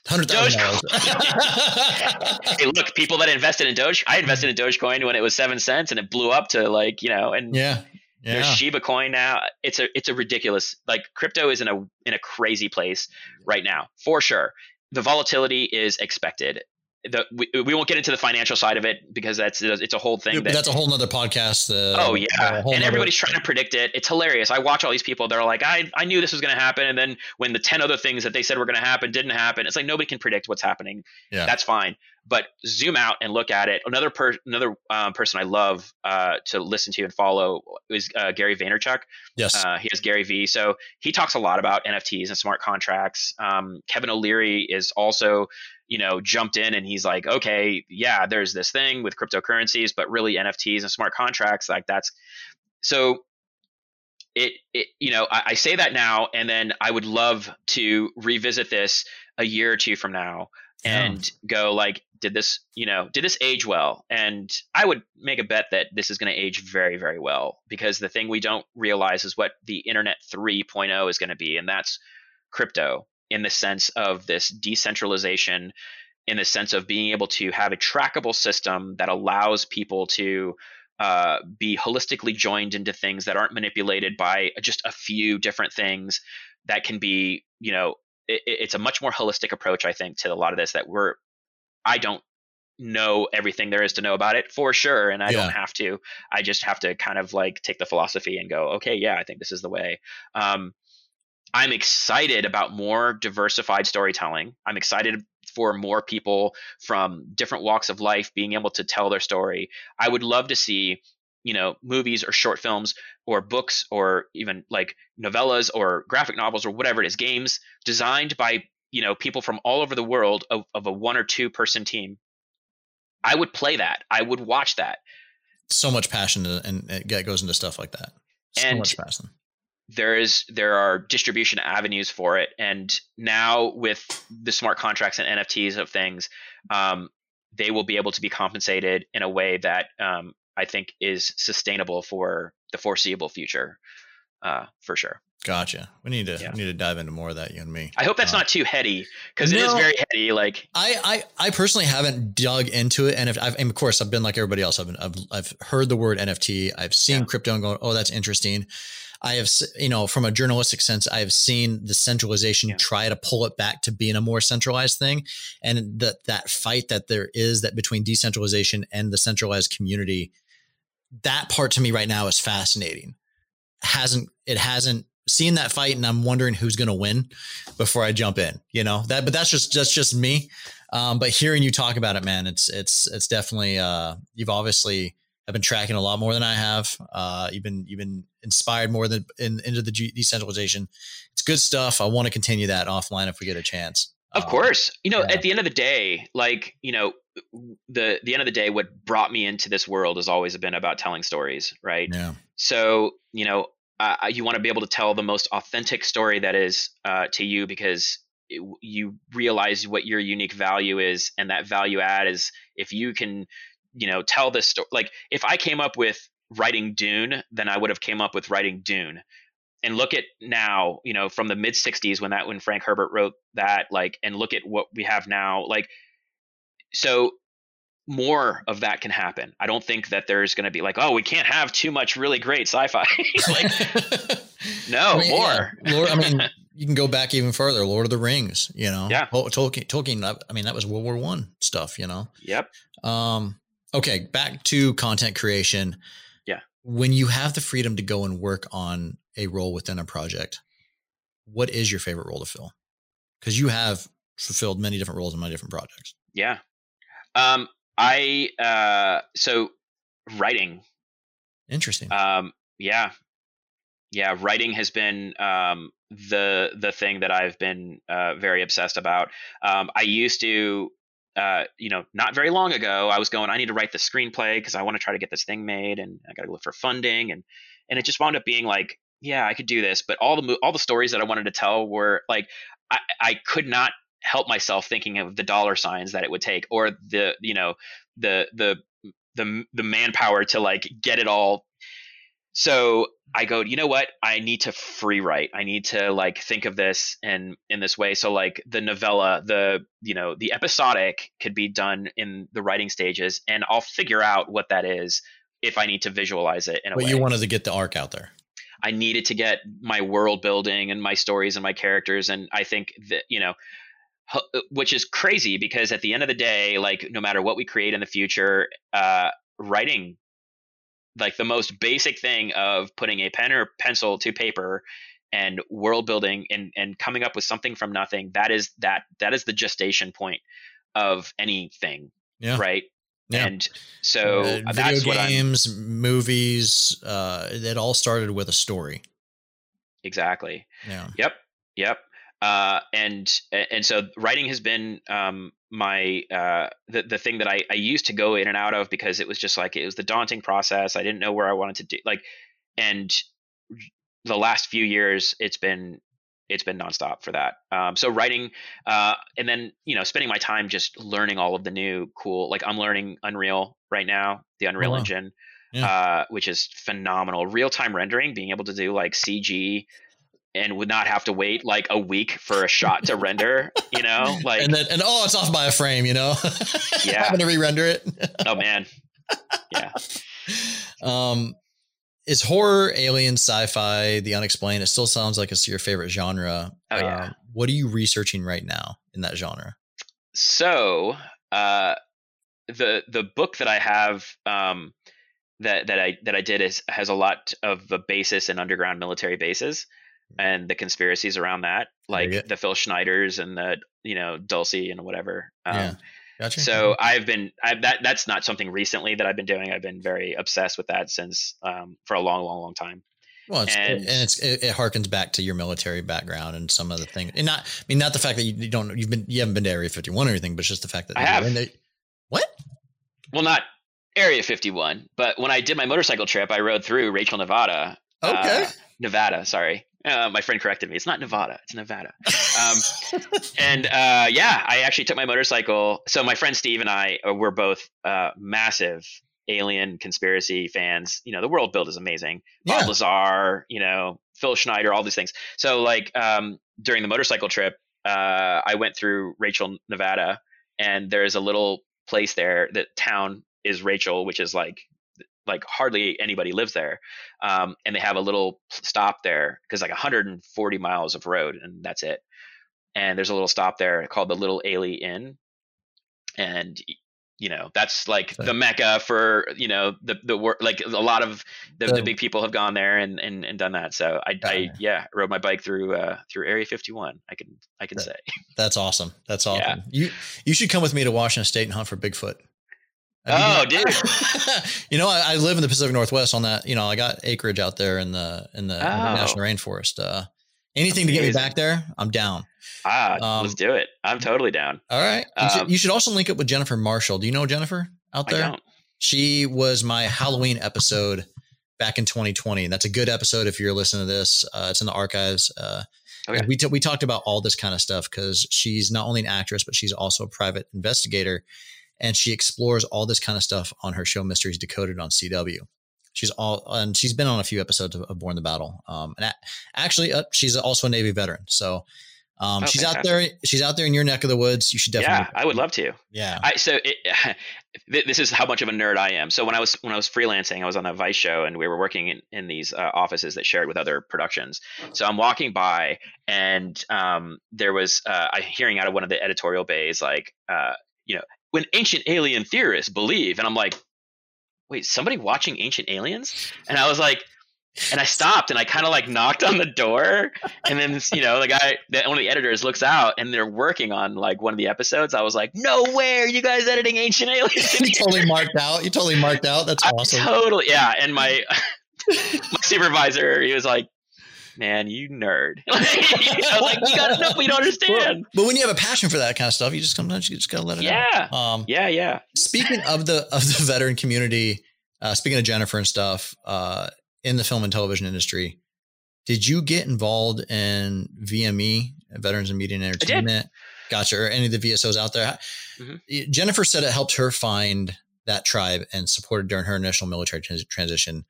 hundred thousand dollars. hey, look, people that invested in Doge, I invested in Dogecoin when it was seven cents, and it blew up to like you know, and yeah, yeah. there's Shiba Coin now. It's a it's a ridiculous like crypto is in a in a crazy place right now for sure. The volatility is expected. The we, we won't get into the financial side of it because that's it's a whole thing. Yeah, that, that's a whole nother podcast. Uh, oh yeah, and everybody's trying to predict it. It's hilarious. I watch all these people. They're like, I I knew this was going to happen, and then when the ten other things that they said were going to happen didn't happen, it's like nobody can predict what's happening. Yeah, that's fine. But zoom out and look at it. Another per, another um, person I love uh, to listen to and follow is uh, Gary Vaynerchuk. Yes, uh, he has Gary V. So he talks a lot about NFTs and smart contracts. Um, Kevin O'Leary is also you know, jumped in and he's like, okay, yeah, there's this thing with cryptocurrencies, but really NFTs and smart contracts, like that's so it, it you know, I, I say that now, and then I would love to revisit this a year or two from now and yeah. go like, did this, you know, did this age well? And I would make a bet that this is going to age very, very well because the thing we don't realize is what the internet 3.0 is going to be, and that's crypto in the sense of this decentralization, in the sense of being able to have a trackable system that allows people to uh, be holistically joined into things that aren't manipulated by just a few different things that can be, you know, it, it's a much more holistic approach, I think, to a lot of this that we're, I don't know everything there is to know about it for sure and i yeah. don't have to i just have to kind of like take the philosophy and go okay yeah i think this is the way um, I'm excited about more diversified storytelling. I'm excited for more people from different walks of life being able to tell their story. I would love to see, you know, movies or short films or books or even like novellas or graphic novels or whatever it is, games designed by, you know, people from all over the world of, of a one or two person team. I would play that. I would watch that. So much passion and it goes into stuff like that. So and much passion there is there are distribution avenues for it and now with the smart contracts and nfts of things um, they will be able to be compensated in a way that um, i think is sustainable for the foreseeable future uh, for sure Gotcha. We need to yeah. we need to dive into more of that, you and me. I hope that's uh, not too heady because no, it is very heady. Like I, I, I personally haven't dug into it, and if I've, and of course I've been like everybody else. I've been I've, I've heard the word NFT. I've seen yeah. crypto and going, oh, that's interesting. I have, you know, from a journalistic sense, I have seen the centralization yeah. try to pull it back to being a more centralized thing, and that that fight that there is that between decentralization and the centralized community, that part to me right now is fascinating. Hasn't it hasn't seen that fight, and I'm wondering who's going to win before I jump in. You know that, but that's just that's just me. Um, but hearing you talk about it, man, it's it's it's definitely uh, you've obviously have been tracking a lot more than I have. Uh, you've been you've been inspired more than in, into the decentralization. It's good stuff. I want to continue that offline if we get a chance. Of um, course, you know, yeah. at the end of the day, like you know, the the end of the day, what brought me into this world has always been about telling stories, right? Yeah. So you know, uh, you want to be able to tell the most authentic story that is uh, to you because it, you realize what your unique value is, and that value add is if you can you know tell this story like if i came up with writing dune then i would have came up with writing dune and look at now you know from the mid 60s when that when frank herbert wrote that like and look at what we have now like so more of that can happen i don't think that there's going to be like oh we can't have too much really great sci-fi like no I mean, more yeah. Lord, i mean you can go back even further lord of the rings you know yeah tolkien tolkien i mean that was world war one stuff you know yep um Okay, back to content creation. Yeah. When you have the freedom to go and work on a role within a project, what is your favorite role to fill? Because you have fulfilled many different roles in many different projects. Yeah. Um, I uh, so writing. Interesting. Um, yeah, yeah. Writing has been um, the the thing that I've been uh, very obsessed about. Um, I used to uh, you know, not very long ago, I was going, I need to write the screenplay because I want to try to get this thing made, and I got to look for funding, and and it just wound up being like, yeah, I could do this, but all the all the stories that I wanted to tell were like, I, I could not help myself thinking of the dollar signs that it would take, or the you know, the the the the manpower to like get it all so I go, you know what? I need to free write. I need to like think of this and in this way. So like the novella, the you know the episodic could be done in the writing stages, and I'll figure out what that is if I need to visualize it in a but way. you wanted to get the arc out there. I needed to get my world building and my stories and my characters, and I think that you know which is crazy because at the end of the day, like no matter what we create in the future, uh, writing like the most basic thing of putting a pen or pencil to paper and world building and and coming up with something from nothing that is that that is the gestation point of anything yeah. right? Yeah. and so uh, video games movies uh it all started with a story. Exactly. Yeah. Yep yep uh, and and so writing has been um, my uh, the the thing that I, I used to go in and out of because it was just like it was the daunting process. I didn't know where I wanted to do like, and the last few years it's been it's been nonstop for that. Um, so writing, uh, and then you know spending my time just learning all of the new cool. Like I'm learning Unreal right now, the Unreal oh, wow. Engine, yeah. uh, which is phenomenal. Real time rendering, being able to do like CG and would not have to wait like a week for a shot to render, you know, like and then and oh, it's off by a frame, you know, yeah, having to re-render it. oh man, yeah. Um, is horror, alien, sci-fi, the unexplained? It still sounds like it's your favorite genre. Oh yeah. Uh, what are you researching right now in that genre? So, uh, the the book that I have um, that that I that I did is has a lot of the basis in underground military bases and the conspiracies around that, like the Phil Schneiders and the you know Dulce and whatever. Um, yeah. Gotcha. So I've been I, that that's not something recently that I've been doing. I've been very obsessed with that since um, for a long, long, long time. Well, it's, and, and it's it, it, harkens back to your military background and some of the things, and not I mean not the fact that you, you don't you've been you haven't been to Area 51 or anything, but it's just the fact that I have. What? Well, not Area 51, but when I did my motorcycle trip, I rode through Rachel, Nevada. Okay. Uh, Nevada, sorry. Uh, my friend corrected me. It's not Nevada. It's Nevada. Um, and uh, yeah, I actually took my motorcycle. So my friend Steve and I uh, were both uh, massive alien conspiracy fans. You know, the world build is amazing. Yeah. Bob Lazar, you know, Phil Schneider, all these things. So like um, during the motorcycle trip, uh, I went through Rachel, Nevada, and there's a little place there. that town is Rachel, which is like like hardly anybody lives there um, and they have a little stop there because like 140 miles of road and that's it. And there's a little stop there called the little A'Le'Inn and you know that's like the mecca for you know the the work like a lot of the, the, big people have gone there and, and and done that so i i yeah rode my bike through uh through area 51 i can i can that, say. that's awesome that's awesome. Yeah. you you should come with me to washington state and hunt for bigfoot oh, dude! you know, I, I, live in the Pacific Northwest. On that, you know, I got acreage out there in the in the, oh. national rainforest. Uh, anything to get me back there, I'm down. Ah, um, let's do it. I'm totally down. All right. You, um, should, you, should, also link up with Jennifer Marshall. Do you know Jennifer out there? She was my Halloween episode back in 2020, and that's a good episode if you're listening to this. Uh, it's in the archives. Uh, Okay. We, t- we talked about all this kind of stuff because she's not only an actress, but she's also a private investigator and she explores all this kind of stuff on her show Mysteries Decoded on CW. She's all and she's been on a few episodes of, of Borne the Battle. Um, and actually, uh, she's also a Navy veteran. So um, oh, she's fantastic. out there. She's out there in your neck of the woods. You should definitely. Yeah, I would love to. Yeah. I, so it, this is how much of a nerd I am. So when I was when I was freelancing, I was on a Vice show, and we were working in, in these uh, offices that shared with other productions. So I'm walking by, and um, there was uh, I hearing out of one of the editorial bays like, uh, you know, when ancient alien theorists believe. And I'm like, wait, somebody watching Ancient Aliens? And I was like, and I stopped and I kind of like knocked on the door. And then, you know, the guy, one of the editors looks out and they're working on like one of the episodes. I was like, no way, are you guys editing Ancient Aliens? you totally marked out. You totally marked out. That's awesome. totally. Yeah. And my, my supervisor, he was like, man, you nerd. you know, like you gotta know, we don't understand. But when you have a passion for that kind of stuff, you just sometimes you just gotta let it yeah. out. Um, yeah, yeah. Speaking of the of the veteran community, uh, speaking of Jennifer and stuff, uh, in the film and television industry, did you get involved in VME, Veterans and Media and Entertainment? Gotcha. Or any of the VSOs out there? Mm-hmm. Jennifer said it helped her find that tribe and supported during her initial military trans- transition.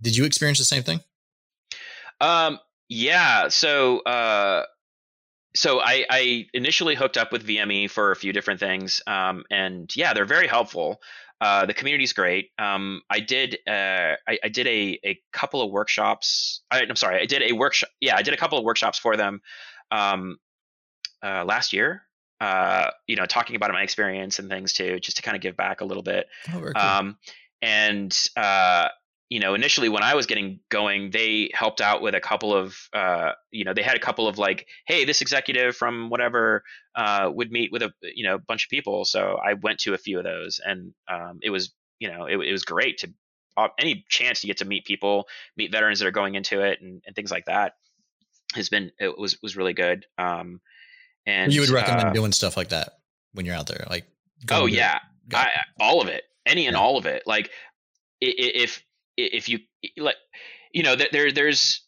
Did you experience the same thing? Um, yeah. So, uh, so I, I initially hooked up with VME for a few different things, um, and yeah, they're very helpful. Uh, the community's great. Um, I did uh, I, I, did a, a couple of workshops. I, am sorry, I did a workshop. Yeah, I did a couple of workshops for them um, uh, last year. uh, you know, talking about my experience and things too, just to kind of give back a little bit. Oh, cool. Um, and uh, you know, initially when I was getting going, they helped out with a couple of, uh, you know, they had a couple of like, hey, this executive from whatever uh, would meet with a, you know, bunch of people. So I went to a few of those, and um, it was, you know, it, it was great to uh, any chance to get to meet people, meet veterans that are going into it, and, and things like that has been it was was really good. Um, and you would recommend uh, doing stuff like that when you're out there, like. Oh yeah, I, all of it, any and Yeah. all of it. Like if if you like, you know, there- there there's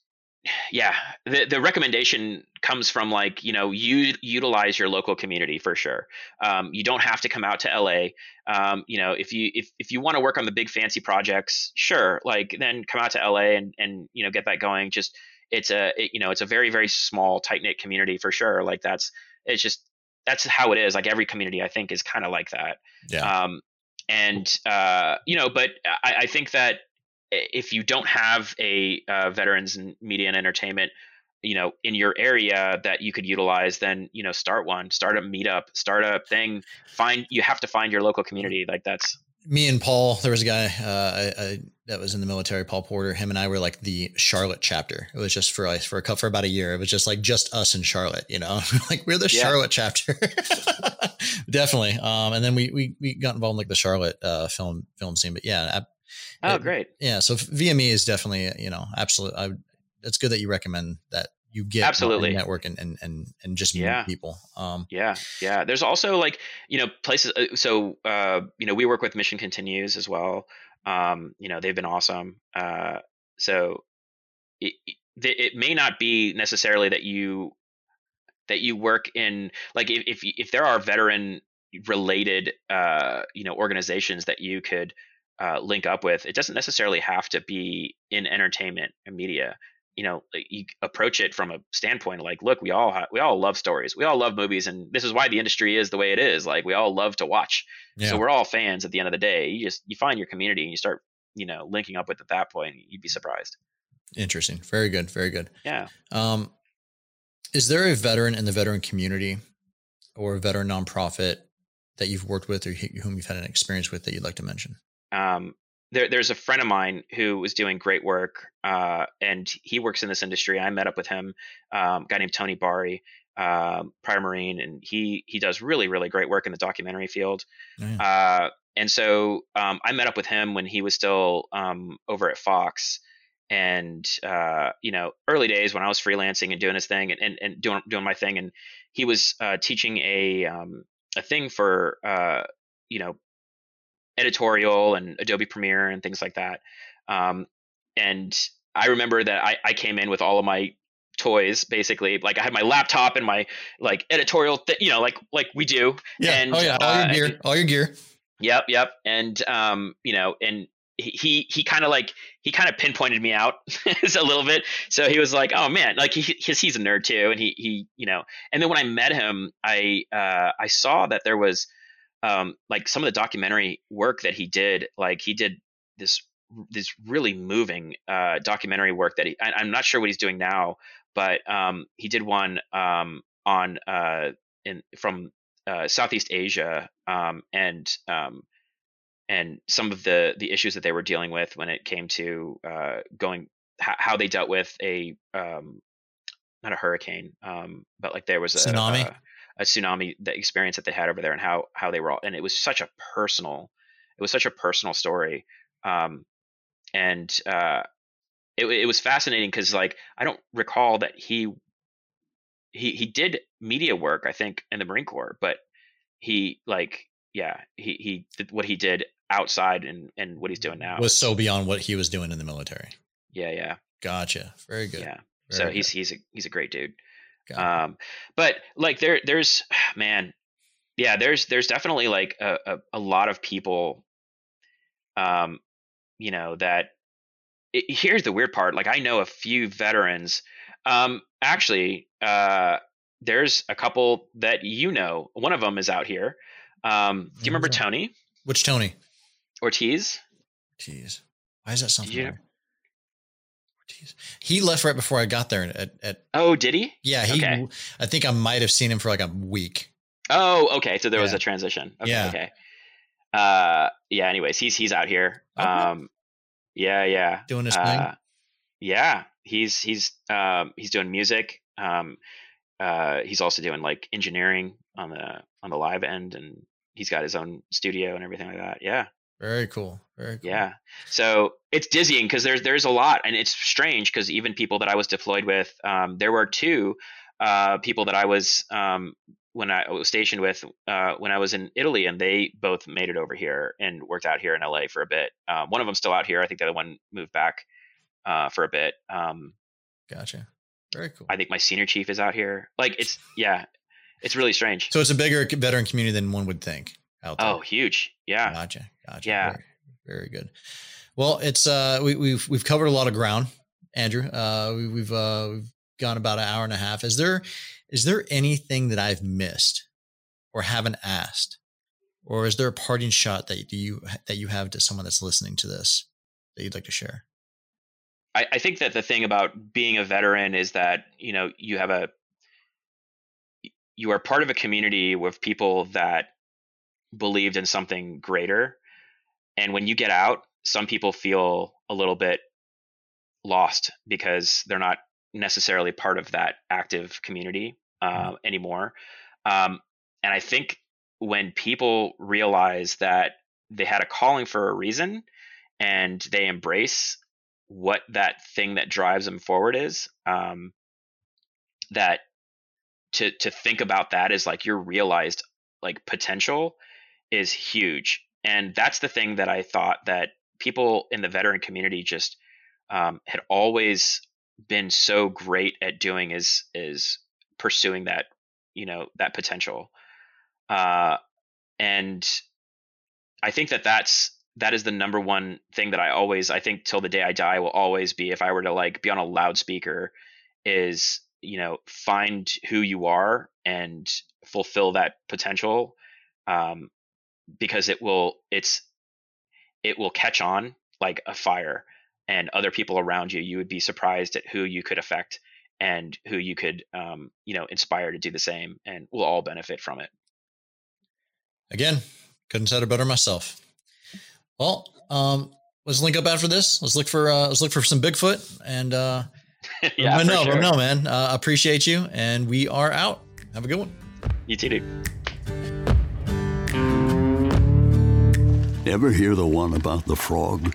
yeah, the the recommendation comes from like you know you utilize your local community for sure. Um, you don't have to come out to LA. Um, you know, if you if if you want to work on the big fancy projects, sure, like then come out to LA and and you know get that going. Just it's a it, you know it's a very very small tight knit community for sure. Like that's it's just that's how it is. Like every community, I think, is kind of like that. Yeah. Um, and uh, you know, but I, I think that if you don't have a uh, veterans and media and entertainment, you know, in your area that you could utilize, then you know, start one, start a meetup, start a thing. Find you have to find your local community. Like that's me and Paul, there was a guy uh, I, I, that was in the military, Paul Porter. Him and I were like the Charlotte chapter. It was just for like for a couple for about a year. It was just like just us in Charlotte, you know, like we're the Yeah. Charlotte chapter. Definitely. Um, and then we we we got involved in like the Charlotte uh, film film scene. But yeah, oh it- great, yeah. So VME is definitely you know absolute. I, it's good that you recommend that you get Absolutely. network and and and and just meet Yeah. people. Um, Yeah, yeah. There's also like you know places. uh, So uh, you know we work with Mission Continues as well. Um, you know they've been awesome. Uh, so it, it it may not be necessarily that you that you work in like if if, if there are veteran related uh, you know organizations that you could uh, link up with. It doesn't necessarily have to be in entertainment and media. You know, you approach it from a standpoint like, look, we all ha- we all love stories, we all love movies, and this is why the industry is the way it is. Like, we all love to watch, yeah. so we're all fans. At the end of the day, you just you find your community and you start you know linking up with at that point. You'd be surprised. Interesting. Very good. Very good. Yeah. Um, is there a veteran in the veteran community or a veteran nonprofit that you've worked with or whom you've had an experience with that you'd like to mention? Um, there, there's a friend of mine who was doing great work, uh, and he works in this industry. I met up with him, um, a guy named Tony Bari, um, prior Marine, and he he does really really great work in the documentary field. Uh, and so um, I met up with him when he was still um, over at Fox, and uh, you know, early days when I was freelancing and doing his thing and, and, and doing doing my thing, and he was uh, teaching a um, a thing for uh, you know editorial and Adobe Premiere and things like that. Um, and I remember that I, I came in with all of my toys basically like i had my laptop and my like editorial th- you know like like we do yeah. and, oh yeah. All uh, your gear. All your gear. Yep, yep. And um, you know, and he he, he kind of like he kind of pinpointed me out a little bit. So he was like, "Oh man, like he he's, he's a nerd too." And he he you know, and then when I met him, I uh I saw that there was um like some of the documentary work that he did. Like he did this this really moving uh documentary work that he I, I'm not sure what he's doing now, but um he did one um on uh in from uh, Southeast Asia um, and um, and some of the the issues that they were dealing with when it came to uh, going h- how they dealt with a um, not a hurricane um, but like there was a Tsunami? A, tsunami the experience that they had over there and how how they were all and it was such a personal it was such a personal story um, and uh, it, it was fascinating because like I don't recall that he he he did media work I think in the Marine Corps, but he like yeah he he did what he did outside and and what he's doing now Was so beyond what he was doing in the military. yeah yeah Gotcha. Very good. yeah. Very So good. he's he's a he's a great dude. Um, but like there there's man, yeah there's there's definitely like a a, a lot of people, um, you know that. It, here's the weird part. Like I know a few veterans. Um, actually, uh, there's a couple that you know. One of them is out here. Um, do you remember Tony Which Tony? Ortiz? Jeez. Why is that something? Yeah. Jeez. He left right before I got there at, at Oh, did he? yeah, he Okay. I think I might have seen him for like a week. Oh, okay. So there was a transition. Okay, Yeah. okay. Uh, yeah. Anyways, he's he's out here. Okay. Um, yeah, yeah. Doing his thing. Uh, yeah, he's he's um he's doing music. Um, uh, he's also doing like engineering on the on the live end, and he's got his own studio and everything like that. Yeah, Very cool. Very cool. yeah. So it's dizzying because there's there's a lot, and it's strange because even people that I was deployed with, um, there were two uh, people that I was um, when I was stationed with uh, when I was in Italy, and they both made it over here and worked out here in LA for a bit. Um, one of them's still out here. I think the other one moved back uh, for a bit. Um, Gotcha. Very cool. I think my senior chief is out here. Like it's yeah, it's really strange. So it's a bigger veteran community than one would think out there. Oh, huge. Yeah. Gotcha. Gotcha. Yeah. Very, very good. Well, it's uh we, we've we've covered a lot of ground, Andrew. Uh we, we've uh we've gone about an hour and a half. Is there is there anything that I've missed or haven't asked? Or is there a parting shot that you that you have to someone that's listening to this that you'd like to share? I, I think that the thing about being a veteran is that you know you have a you are part of a community with people that believed in something greater. And when you get out some people feel a little bit lost because they're not necessarily part of that active community uh, anymore. Um, and i think when people realize that they had a calling for a reason and they embrace what that thing that drives them forward is um, that to to think about that is like your realized like potential is huge. And that's the thing that i thought that people in the veteran community just um, had always been so great at doing is is pursuing that you know that potential. Uh, and i think that that's that is the number one thing that I always I think till the day I die will always be if I were to like be on a loudspeaker is you know find who you are and fulfill that potential. Um, because it will it's it will catch on like a fire and other people around you you would be surprised at who you could affect and who you could um, you know inspire to do the same and we'll all benefit from it Again, couldn't said it better myself. Well, um, let's link up after this. Let's look for uh, let's look for some Bigfoot and uh, yeah let me for know, let sure. know, man. Uh, appreciate you, and we are out. Have a good one. you too dude Ever hear the one about the frog?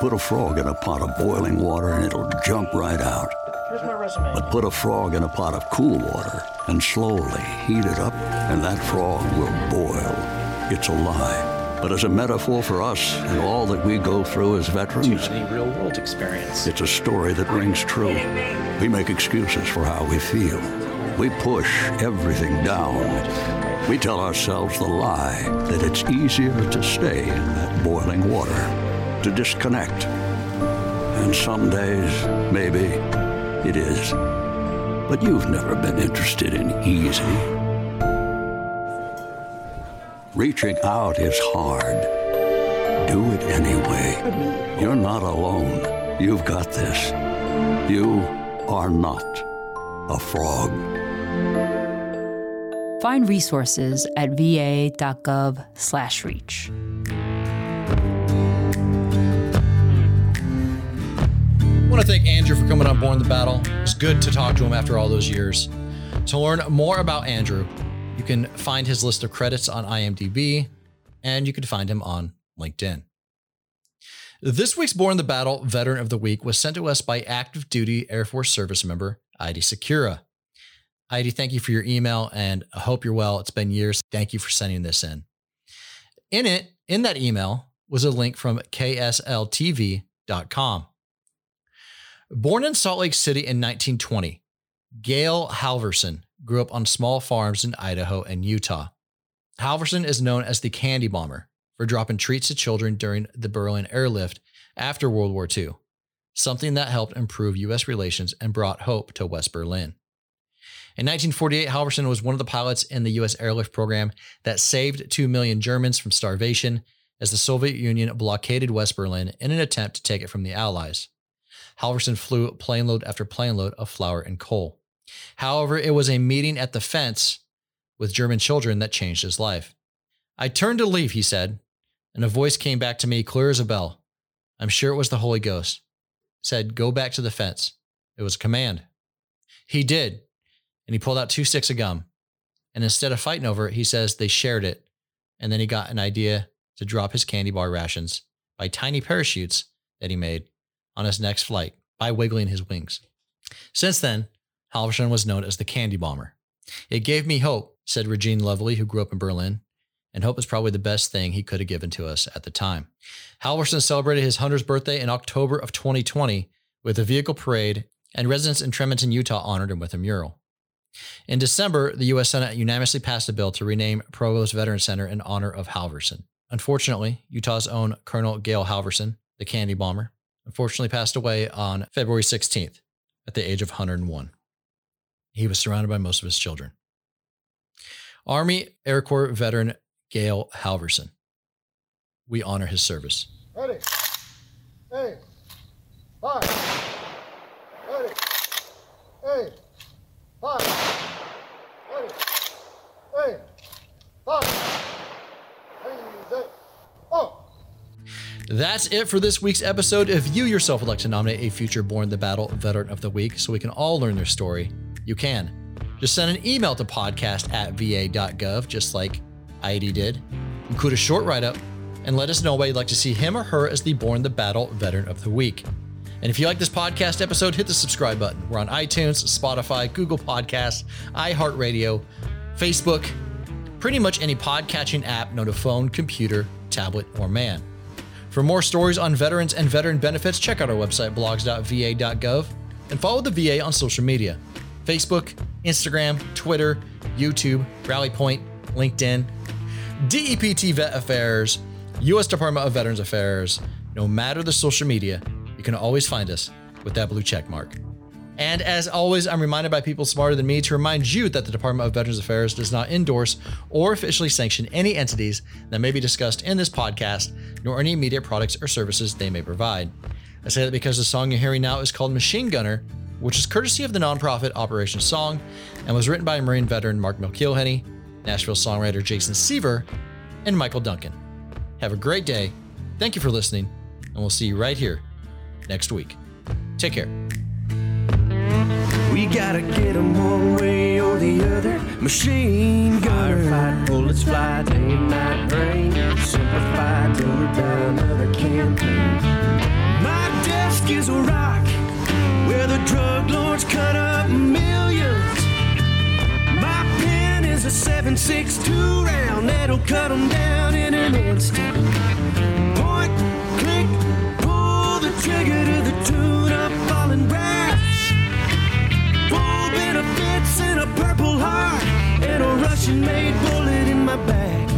Put a frog in a pot of boiling water and it'll jump right out. Here's my resume. But put a frog in a pot of cool water and slowly heat it up, and that frog will boil. It's a lie. But as a metaphor for us and all that we go through as veterans, Any real world experience. it's a story that rings true. We make excuses for how we feel. We push everything down. We tell ourselves the lie that it's easier to stay in that boiling water, to disconnect. And some days, maybe, it is. But you've never been interested in easy. Reaching out is hard. Do it anyway. You're not alone. You've got this. You are not a frog. Find resources at va.gov/reach. I want to thank Andrew for coming on Borne the Battle. It's good to talk to him after all those years. To learn more about Andrew, you can find his list of credits on IMDb, and you can find him on LinkedIn. This week's Borne the Battle Veteran of the Week was sent to us by active duty Air Force service member Heidi Secura. Heidi, thank you for your email, and I hope you're well. It's been years. Thank you for sending this in. In it, in that email, was a link from KSLTV.com. Born in Salt Lake City in 1920, Gail Halvorsen grew up on small farms in Idaho and Utah. Halverson is known as the Candy Bomber for dropping treats to children during the Berlin airlift after World War II, something that helped improve U.S. relations and brought hope to West Berlin. In 1948, Halvorsen was one of the pilots in the U.S. airlift program that saved 2 million Germans from starvation as the Soviet Union blockaded West Berlin in an attempt to take it from the Allies. Halvorsen flew plane load after plane load of flour and coal. However, it was a meeting at the fence with German children that changed his life. I turned to leave, he said, and a voice came back to me clear as a bell. I'm sure it was the Holy Ghost. Said, Go back to the fence. It was a command. He did, and he pulled out two sticks of gum. And instead of fighting over it, he says they shared it. And then he got an idea to drop his candy bar rations by tiny parachutes that he made on his next flight by wiggling his wings. Since then, Halvorsen was known as the Candy Bomber. It gave me hope, said Regine Lovely, who grew up in Berlin, and hope is probably the best thing he could have given to us at the time. Halvorsen celebrated his 100th birthday in October of 2020 with a vehicle parade, and residents in Tremonton, Utah honored him with a mural. In December, the U.S. Senate unanimously passed a bill to rename Provost Veteran Center in honor of Halvorsen. Unfortunately, Utah's own Colonel Gail Halvorsen, the candy bomber, unfortunately passed away on February 16th at the age of 101. He was surrounded by most of his children. Army Air Corps veteran Gail Halvorsen. We honor his service. Ready. Hey. Five. Ready. Hey. That's it for this week's episode. If you yourself would like to nominate a future Borne the Battle Veteran of the Week so we can all learn their story, you can. Just send an email to podcast at va.gov, just like Heidi did. Include a short write up and let us know why you'd like to see him or her as the Borne the Battle Veteran of the Week. And if you like this podcast episode, hit the subscribe button. We're on iTunes, Spotify, Google Podcasts, iHeartRadio, Facebook, pretty much any podcatching app known to phone, computer, tablet, or man. For more stories on veterans and veteran benefits, check out our website, blogs.va.gov, and follow the VA on social media Facebook, Instagram, Twitter, YouTube, Rally Point, LinkedIn, DEPT Vet Affairs, U.S. Department of Veterans Affairs. No matter the social media, can always find us with that blue check mark. And as always, I'm reminded by people smarter than me to remind you that the Department of Veterans Affairs does not endorse or officially sanction any entities that may be discussed in this podcast, nor any immediate products or services they may provide. I say that because the song you're hearing now is called Machine Gunner, which is courtesy of the nonprofit Operation Song and was written by Marine veteran Mark Milkilhenny, Nashville songwriter Jason Seaver, and Michael Duncan. Have a great day. Thank you for listening, and we'll see you right here next week. Take care. We gotta get 'em one way or the other. Machine gunner. Firefight, bullets fly, day and night rain. Simplify, do or die, another campaign. My desk is a rock where the drug lords cut up millions. My pen is a 7.62 round that'll cut 'em down in an instant. Benefits and a purple heart and a Russian made bullet in my back.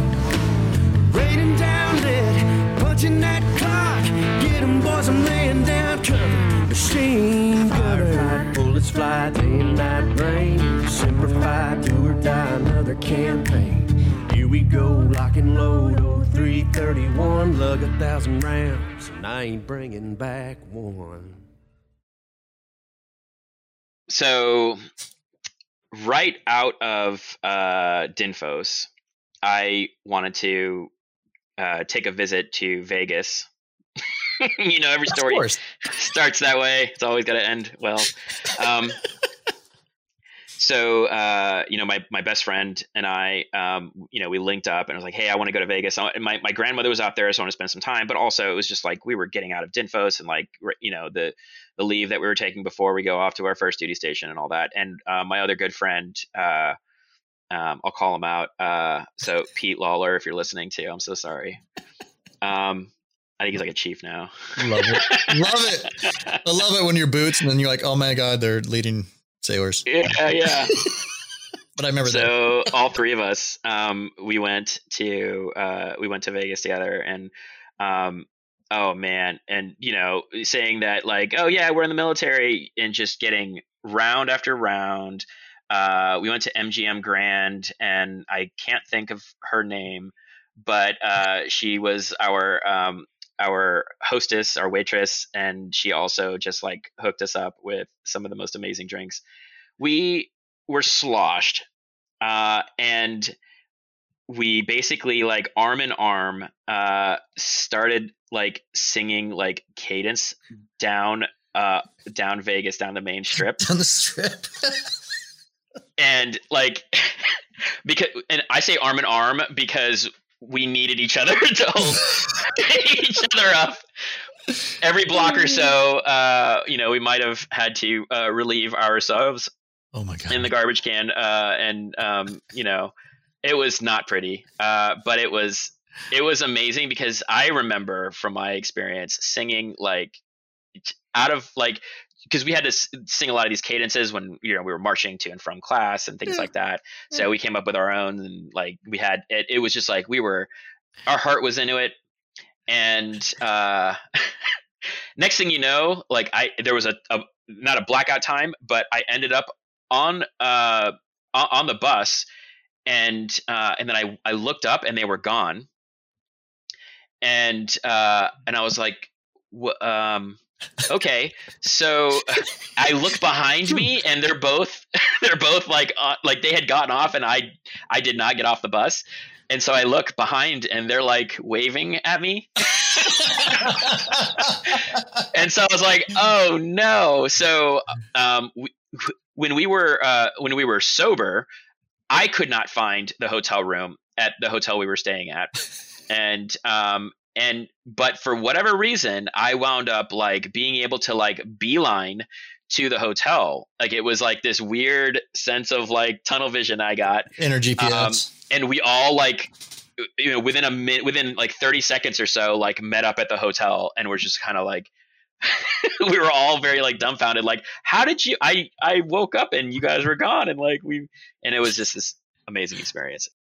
Raining down lead, punching that clock. Get 'em boys, I'm laying down cover. Machine gunner. Firefight, bullets fly, day and night rain. Simplify, do or die, another campaign. Here we go, lock and load, oh 0331. Lug a thousand rounds, and I ain't bringing back one. so right out of uh, Dinfos, I wanted to uh, take a visit to Vegas. you know, every story starts that way. It's always got to end well. Um, so, uh, you know, my, my best friend and I, um, you know, we linked up and I was like, hey, I want to go to Vegas. And my, my grandmother was out there, so I want to spend some time. But also, it was just like we were getting out of Dinfos and like, you know, the the leave that we were taking before we go off to our first duty station and all that. And uh, my other good friend, uh, um, I'll call him out. Uh, so Pete Lawler, if you're listening to, I'm so sorry. Um, I think he's like a chief now. Love it. Love it. I love it when you're boots and then you're like, oh my God, they're leading sailors. yeah, yeah. But I remember that. so all three of us um we went to uh we went to vegas together and um oh man and you know saying that like oh yeah we're in the military and just getting round after round uh we went to mgm grand and i can't think of her name but uh she was our um our hostess our waitress and she also just like hooked us up with some of the most amazing drinks we were sloshed uh, and we basically like arm in arm uh, started like singing like cadence down uh, down Vegas down the main strip down the strip. and like because and I say arm in arm because we needed each other to hold each other up. Every block or so, uh, you know, we might have had to uh, relieve ourselves oh my god! in the garbage can, uh, and um, you know, it was not pretty, uh, but it was it was amazing because I remember from my experience singing like out of like because we had to s- sing a lot of these cadences when you know we were marching to and from class and things Yeah. like that. So we came up with our own and like we had it. It was just like we were, our heart was into it, and uh, next thing you know, like I there was a, a not a blackout time, but I ended up on uh on the bus, and uh, and then I I looked up and they were gone, and uh, and I was like, um okay so i look behind me and they're both they're both like uh, like they had gotten off and i i did not get off the bus. And so i look behind and they're like waving at me. And so i was like oh no. So um we, when we were uh when we were sober i could not find the hotel room at the hotel we were staying at. And um and but for whatever reason i wound up like being able to like beeline to the hotel. Like it was like this weird sense of like tunnel vision i got. Inner GPS. Um, and we all like you know within a minute within like 30 seconds or so like met up at the hotel and we're just kind of like we were all very like dumbfounded. Like how did you i i woke up and you guys were gone and like we and it was just this amazing experience